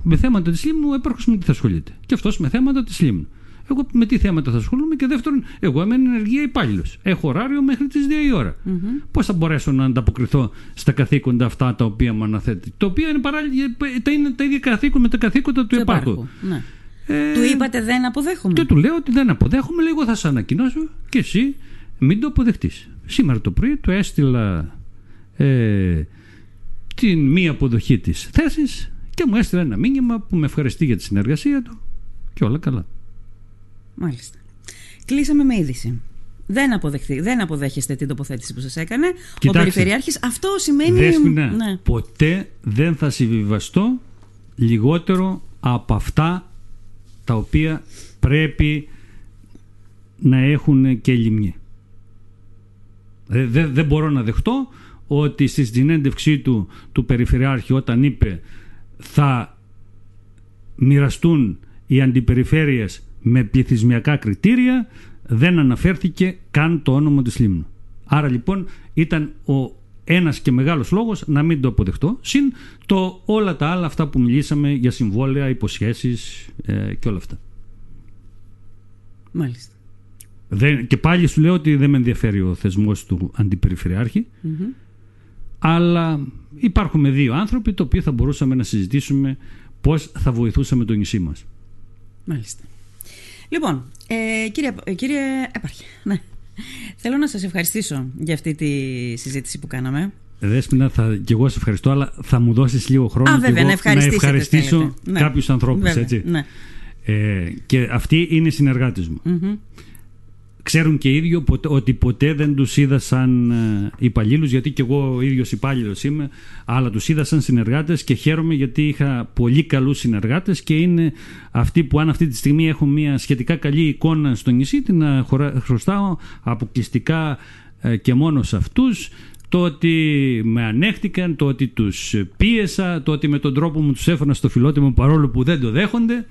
με θέματα της Λίμνου ο έπαρχος με τι θα ασχολείται. Και αυτός με θέματα της Λίμνου. Εγώ με τι θέματα θα ασχολούμαι και δεύτερον, εγώ είμαι ενεργεία υπάλληλος. Έχω ωράριο μέχρι τις 2 η ώρα. Mm-hmm. Πώς θα μπορέσω να ανταποκριθώ στα καθήκοντα αυτά τα οποία μου αναθέτει. Τα οποία είναι, παράλληλα, είναι τα ίδια καθήκοντα με τα καθήκοντα του επάρχου. Ναι. Ε, του είπατε δεν αποδέχομαι; Και του λέω ότι δεν αποδέχομαι, λίγο θα σα ανακοινώσω και εσύ μην το αποδεχτείς. Σήμερα το πρωί του έστειλα ε, την μία αποδοχή της θέσης και μου έστειλε ένα μήνυμα που με ευχαριστεί για τη συνεργασία του και όλα καλά. Μάλιστα. Κλείσαμε με είδηση. Δεν, αποδεχτεί, δεν αποδέχεστε την τοποθέτηση που σας έκανε Κοιτάξτε, ο Περιφερειάρχης. Αυτό σημαίνει... Δέσποινα, ναι. ποτέ δεν θα συμβιβαστώ λιγότερο από αυτά τα οποία πρέπει να έχουν και λιμνή. Δεν, δεν μπορώ να δεχτώ ότι στη συνέντευξή του του Περιφερειάρχη όταν είπε θα μοιραστούν οι αντιπεριφέρειες με πληθυσμιακά κριτήρια δεν αναφέρθηκε καν το όνομα της Λίμνου. Άρα λοιπόν ήταν ο ένας και μεγάλος λόγος να μην το αποδεχτώ συν το όλα τα άλλα αυτά που μιλήσαμε για συμβόλαια, υποσχέσεις ε, και όλα αυτά. Μάλιστα. Δεν, και πάλι σου λέω ότι δεν με ενδιαφέρει ο θεσμός του αντιπεριφερειάρχη αλλά υπάρχουμε δύο άνθρωποι το οποίο θα μπορούσαμε να συζητήσουμε πώς θα βοηθούσαμε το νησί μας. Μάλιστα. Λοιπόν, ε, κύριε, ε, κύριε Έπαρχε, ναι. Θέλω να σας ευχαριστήσω για αυτή τη συζήτηση που κάναμε. Δέσποινα, θα, και εγώ σε ευχαριστώ, αλλά θα μου δώσεις λίγο χρόνο Α, βέβαια, να, ευχαριστήσω ναι. κάποιους ανθρώπους, έτσι. Ναι. Ε, και αυτοί είναι συνεργάτες μου. Ξέρουν και οι ίδιοι ότι ποτέ δεν τους είδα σαν ε, υπαλλήλους, γιατί και εγώ ο ίδιος υπάλληλος είμαι, αλλά τους είδα σαν συνεργάτες και χαίρομαι γιατί είχα πολύ καλούς συνεργάτες και είναι αυτοί που αν αυτή τη στιγμή έχουν μια σχετικά καλή εικόνα στο νησί την χρωστάω αποκλειστικά ε, και μόνο σε αυτούς. Το ότι με ανέχτηκαν, το ότι τους πίεσα, το ότι με τον τρόπο μου τους έφερα στο φιλότιμο παρόλο που δεν το δέχονται.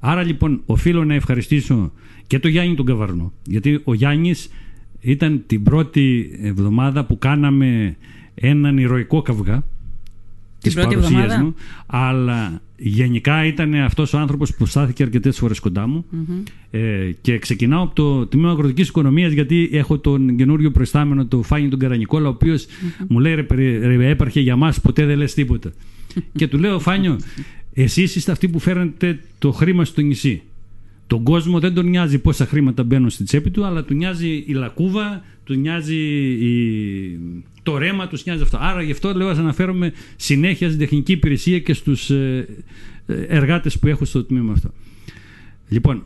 Άρα λοιπόν οφείλω να ευχαριστήσω και τον Γιάννη τον Καβαρνό γιατί ο Γιάννης ήταν την πρώτη εβδομάδα που κάναμε έναν ηρωικό καυγά της παρουσίας μου. Αλλά γενικά ήταν αυτός ο άνθρωπος που στάθηκε αρκετές φορές κοντά μου. Ε, και ξεκινάω από το τμήμα αγροτικής οικονομίας γιατί έχω τον καινούριο προϊστάμενο το Φάνη τον Καρανικόλα ο οποίος μου λέει ρε, ρε, έπαρχε για μας ποτέ δεν λες τίποτα και του λέω Φάνιο εσείς είστε αυτοί που φέρνετε το χρήμα στο νησί. Τον κόσμο δεν τον νοιάζει πόσα χρήματα μπαίνουν στη τσέπη του, αλλά του νοιάζει η λακκούβα, του νοιάζει η... το ρέμα, τους νοιάζει αυτό. Άρα γι' αυτό λέω να αναφέρομαι συνέχεια στην τεχνική υπηρεσία και στους ε, ε, εργάτες που έχω στο τμήμα αυτό. Λοιπόν,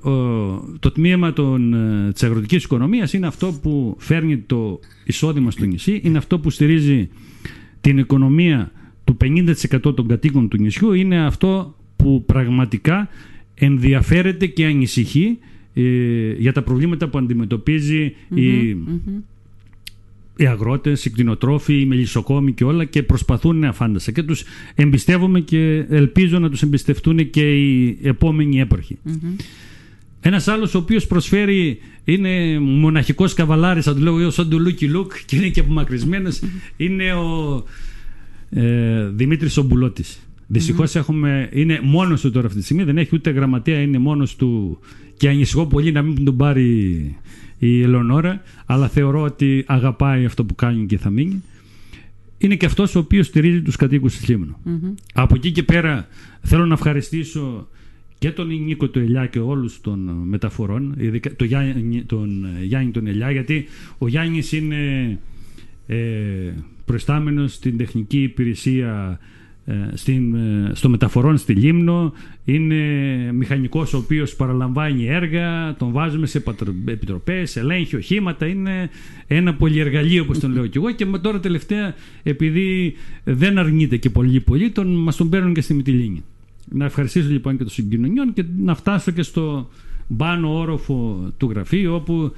το τμήμα των, ε, της αγροτικής οικονομίας είναι αυτό που φέρνει το εισόδημα στο νησί, είναι αυτό που στηρίζει την οικονομία του 50% των κατοίκων του νησιού είναι αυτό που πραγματικά ενδιαφέρεται και ανησυχεί ε, για τα προβλήματα που αντιμετωπίζει η, οι αγρότες, οι κτηνοτρόφοι, οι μελισσοκόμοι και όλα και προσπαθούν αφάνταστα και τους εμπιστεύομαι και ελπίζω να τους εμπιστευτούν και οι επόμενοι έπαρχοι. Mm-hmm. Ένας άλλος ο οποίος προσφέρει είναι μοναχικός καβαλάρης, θα το λέω εγώ σαν του Λούκι Λουκ και είναι και απομακρυσμένος, είναι ο ε, Δημήτρης Ομπουλώτης. Δυστυχώς έχουμε, είναι μόνος του τώρα αυτή τη στιγμή, δεν έχει ούτε γραμματέα, είναι μόνος του. Και ανησυχώ πολύ να μην τον πάρει η Ελεονόρα, αλλά θεωρώ ότι αγαπάει αυτό που κάνει και θα μείνει. Είναι και αυτός ο οποίος στηρίζει τους κατοίκους της λιμνου Από εκεί και πέρα θέλω να ευχαριστήσω και τον Νίκο του Ελιά και όλους των μεταφορών, ειδικά τον Γιάννη, τον Γιάννη τον Ελιά, γιατί ο Γιάννης είναι ε, προστάμενος στην τεχνική υπηρεσία ε, στην, ε, στο μεταφορών στη Λίμνο. Είναι μηχανικός ο οποίος παραλαμβάνει έργα τον βάζουμε σε επιτροπές ελέγχει οχήματα. Είναι ένα πολυεργαλείο όπως τον λέω και εγώ. Και τώρα τελευταία επειδή δεν αρνείται και πολύ πολύ τον, μας τον παίρνουν και στη Μυτιλίνη. Να ευχαριστήσω λοιπόν και των συγκοινωνιών και να φτάσω και στο πάνω όροφο του γραφείου όπου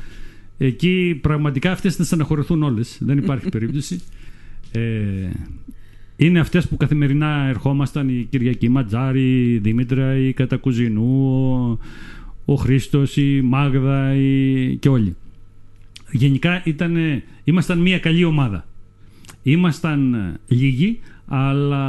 εκεί πραγματικά αυτές να στεναχωρηθούν όλες. Δεν υπάρχει περίπτωση. Ε, είναι αυτές που καθημερινά ερχόμασταν η Κυριακή Ματζάρη, η Δήμητρα, η Κατακουζινού, ο, ο Χρήστος, η Μάγδα η... και όλοι. Γενικά ήταν, ήμασταν μια καλή ομάδα. Ήμασταν λίγοι, αλλά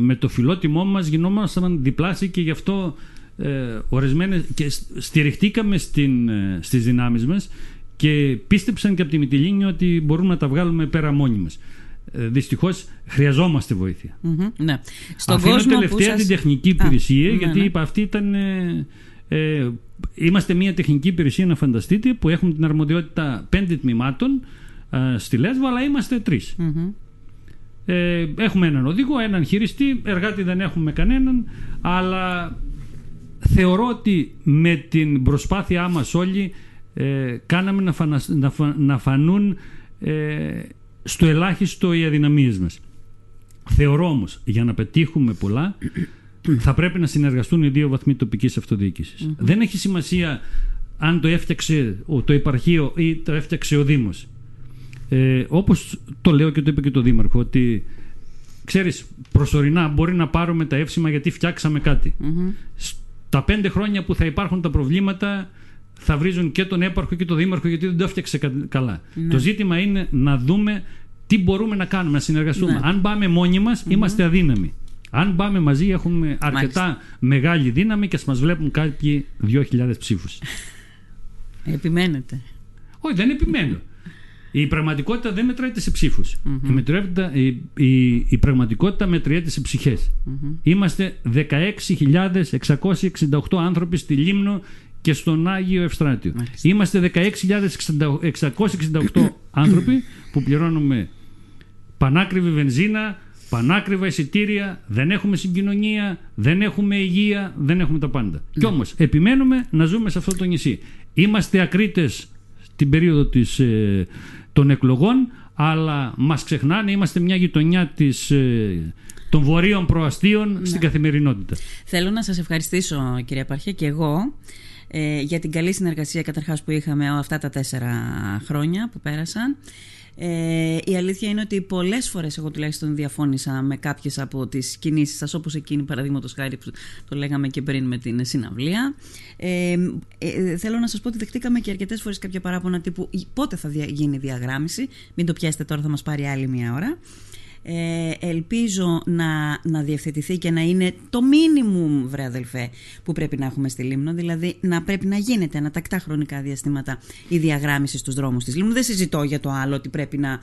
με το φιλότιμό μας γινόμασταν διπλάσιοι και γι' αυτό ε, ορισμένες και στηριχτήκαμε στην, ε, στις δυνάμεις μας και πίστεψαν και από τη Μητυλίνη ότι μπορούμε να τα βγάλουμε πέρα μόνοι μας. Ε, Δυστυχώς χρειαζόμαστε βοήθεια. ναι. Στον Αφήνω τελευταία σας... την τεχνική υπηρεσία, ναι, γιατί ναι. είπα αυτή ήταν. Ε, ε, είμαστε μια τεχνική υπηρεσία, να φανταστείτε, που έχουμε την αρμοδιότητα πέντε τμήματων ε, στη Λέσβο, αλλά είμαστε Ε, έχουμε έναν οδηγό, έναν χειριστή, εργάτη δεν έχουμε κανέναν, αλλά θεωρώ ότι με την προσπάθειά μας όλοι ε, κάναμε να, να, να φανούν ε, στο ελάχιστο οι αδυναμίες μας. Θεωρώ όμως, για να πετύχουμε πολλά, θα πρέπει να συνεργαστούν οι δύο βαθμοί τοπικής Δεν έχει σημασία αν το έφτιαξε το υπαρχείο ή το έφτιαξε ο Δήμος. Ε, όπως το λέω και το είπε και το Δήμαρχο, ότι ξέρεις, προσωρινά μπορεί να πάρουμε τα εύσημα γιατί φτιάξαμε κάτι. Στα πέντε χρόνια που θα υπάρχουν τα προβλήματα θα βρίζουν και τον έπαρχο και τον δήμαρχο γιατί δεν το έφτιαξε καλά. Ναι. Το ζήτημα είναι να δούμε τι μπορούμε να κάνουμε, να συνεργαστούμε. Ναι. Αν πάμε μόνοι μας, είμαστε αδύναμοι. Αν πάμε μαζί, έχουμε αρκετά μεγάλη δύναμη και ας μας βλέπουν κάποιοι 2.000 ψήφους. Επιμένετε. Όχι, δεν επιμένω. Η πραγματικότητα δεν μετράει σε ψήφους. Η, η, η, πραγματικότητα μετριέται σε ψυχές. Είμαστε 16.668 άνθρωποι στη Λίμνο και στον Άγιο Ευστράτιο. Είμαστε 16.668 άνθρωποι που πληρώνουμε πανάκριβη βενζίνα, πανάκριβα εισιτήρια, δεν έχουμε συγκοινωνία, δεν έχουμε υγεία, δεν έχουμε τα πάντα. Ναι. Κι όμως επιμένουμε να ζούμε σε αυτό το νησί. Είμαστε ακρίτες την περίοδο της, ε, των εκλογών, αλλά μας ξεχνάνε, είμαστε μια γειτονιά της... Ε, των βορείων προαστίων ναι. στην καθημερινότητα. Θέλω να σας ευχαριστήσω κυρία Παρχέ και εγώ ε, για την καλή συνεργασία καταρχάς που είχαμε αυτά τα τέσσερα χρόνια που πέρασαν. Ε, η αλήθεια είναι ότι πολλές φορές εγώ τουλάχιστον διαφώνησα με κάποιες από τις κινήσεις σας όπως εκείνη παραδείγματος χάρη που το λέγαμε και πριν με την συναυλία. Ε, ε, θέλω να σας πω ότι δεχτήκαμε και αρκετές φορές κάποια παράπονα τύπου πότε θα γίνει διαγράμμιση; Μην το πιάσετε τώρα θα μας πάρει άλλη μια ώρα ε, ελπίζω να, να διευθετηθεί και να είναι το μίνιμουμ βρε αδελφέ που πρέπει να έχουμε στη Λίμνο. Δηλαδή να πρέπει να γίνεται ένα τακτά χρονικά διαστήματα η διαγράμμιση στους δρόμους της Λίμνου. Δεν συζητώ για το άλλο ότι πρέπει να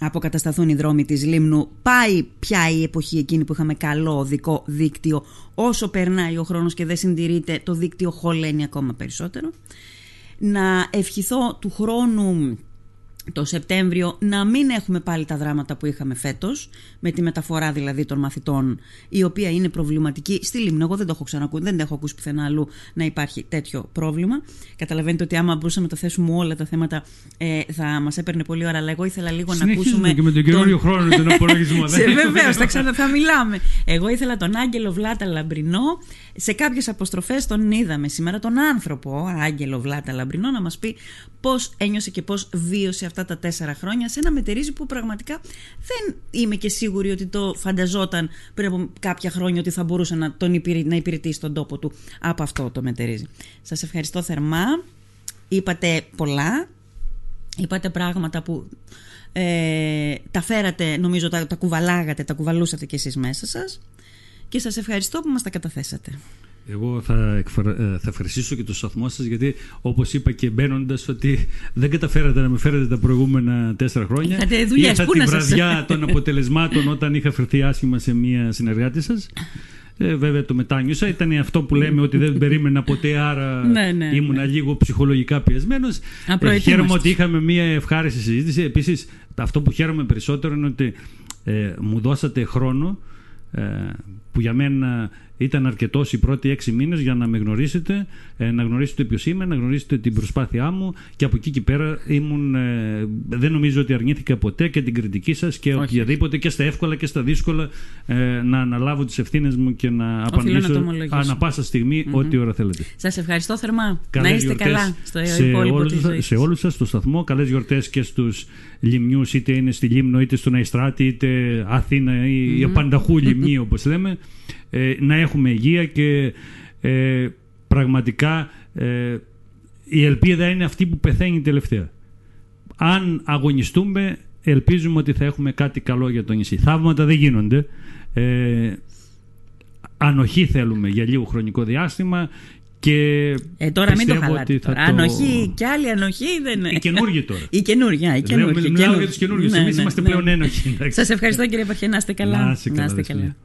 αποκατασταθούν οι δρόμοι της Λίμνου. Πάει πια η εποχή εκείνη που είχαμε καλό οδικό δίκτυο. Όσο περνάει ο χρόνος και δεν συντηρείται το δίκτυο χωλαίνει ακόμα περισσότερο. Να ευχηθώ του χρόνου το Σεπτέμβριο να μην έχουμε πάλι τα δράματα που είχαμε φέτος με τη μεταφορά δηλαδή των μαθητών η οποία είναι προβληματική στη Λίμνο εγώ δεν το έχω ξανακούσει, δεν το έχω ακούσει πουθενά αλλού να υπάρχει τέτοιο πρόβλημα. Καταλαβαίνετε ότι άμα μπορούσαμε να το θέσουμε όλα τα θέματα ε, θα μας έπαιρνε πολύ ώρα αλλά εγώ ήθελα λίγο να ακούσουμε και με τον καινούριο τον... χρόνο τον απολογισμό βεβαίως θα, ξανα, θα μιλάμε. Εγώ ήθελα τον Άγγελο Βλάτα Λαμπρινό σε κάποιες αποστροφές τον είδαμε σήμερα τον άνθρωπο Άγγελο Βλάτα Λαμπρινό να μας πει πώς ένιωσε και πώς βίωσε αυτά τα τέσσερα χρόνια σε ένα μετερίζει που πραγματικά δεν είμαι και σίγουρη ότι το φανταζόταν πριν από κάποια χρόνια ότι θα μπορούσε να, τον υπηρε... να υπηρετήσει τον τόπο του από αυτό το μετερίζει. Σας ευχαριστώ θερμά. Είπατε πολλά. Είπατε πράγματα που ε, τα φέρατε, νομίζω τα, τα κουβαλάγατε, τα κουβαλούσατε κι εσείς μέσα σας. Και σας ευχαριστώ που μας τα καταθέσατε. Εγώ θα, εκφρα... Ε, θα ευχαριστήσω και το σταθμό σας γιατί όπως είπα και μπαίνοντας ότι δεν καταφέρατε να με φέρετε τα προηγούμενα τέσσερα χρόνια. Είχατε δουλειές, Ήρθα τη βραδιά των αποτελεσμάτων όταν είχα φερθεί άσχημα σε μία συνεργάτη σας. Ε, βέβαια το μετάνιωσα. Ήταν αυτό που λέμε ότι δεν περίμενα ποτέ, άρα ναι, ναι, ήμουν ναι. λίγο ψυχολογικά πιεσμένος. Ε, χαίρομαι ότι είχαμε μία ευχάριστη συζήτηση. Επίσης, αυτό που χαίρομαι περισσότερο είναι ότι ε, μου δώσατε χρόνο ε, που για μένα ήταν αρκετός οι πρώτοι έξι μήνες για να με γνωρίσετε, ε, να γνωρίσετε ποιος είμαι, να γνωρίσετε την προσπάθειά μου και από εκεί και πέρα ήμουν, ε, δεν νομίζω ότι αρνήθηκα ποτέ και την κριτική σας και Όχι. οποιαδήποτε και στα εύκολα και στα δύσκολα ε, να αναλάβω τις ευθύνες μου και να απαντήσω ανά πάσα στιγμή mm-hmm. ό,τι ώρα θέλετε. Σας ευχαριστώ θερμά. Καλές να είστε καλά στο σε υπόλοιπο όλους, της Σε όλους σας στο σταθμό, καλές γιορτές και στους λιμνιούς, είτε είναι στη Λίμνο, είτε στον Αϊστράτη, είτε Αθήνα ή mm-hmm. Πανταχού λιμνή όπως λέμε ε, να έχουμε υγεία και ε, πραγματικά ε, η ελπίδα είναι αυτή που πεθαίνει τελευταία. Αν αγωνιστούμε ελπίζουμε ότι θα έχουμε κάτι καλό για το νησί. Θαύματα δεν γίνονται. Ε, ανοχή θέλουμε για λίγο χρονικό διάστημα και ε, τώρα μην το χαλάτε. Τώρα. Το... Ανοχή και άλλη ανοχή δεν είναι. Η καινούργια τώρα. Η καινούργια. Η καινούργια. Μιλάω για του καινούργιου. Ναι, Εμείς ναι, είμαστε ναι. πλέον ένοχοι. Σας ευχαριστώ κύριε Παχέ. Να είστε καλά. Να είστε καλά.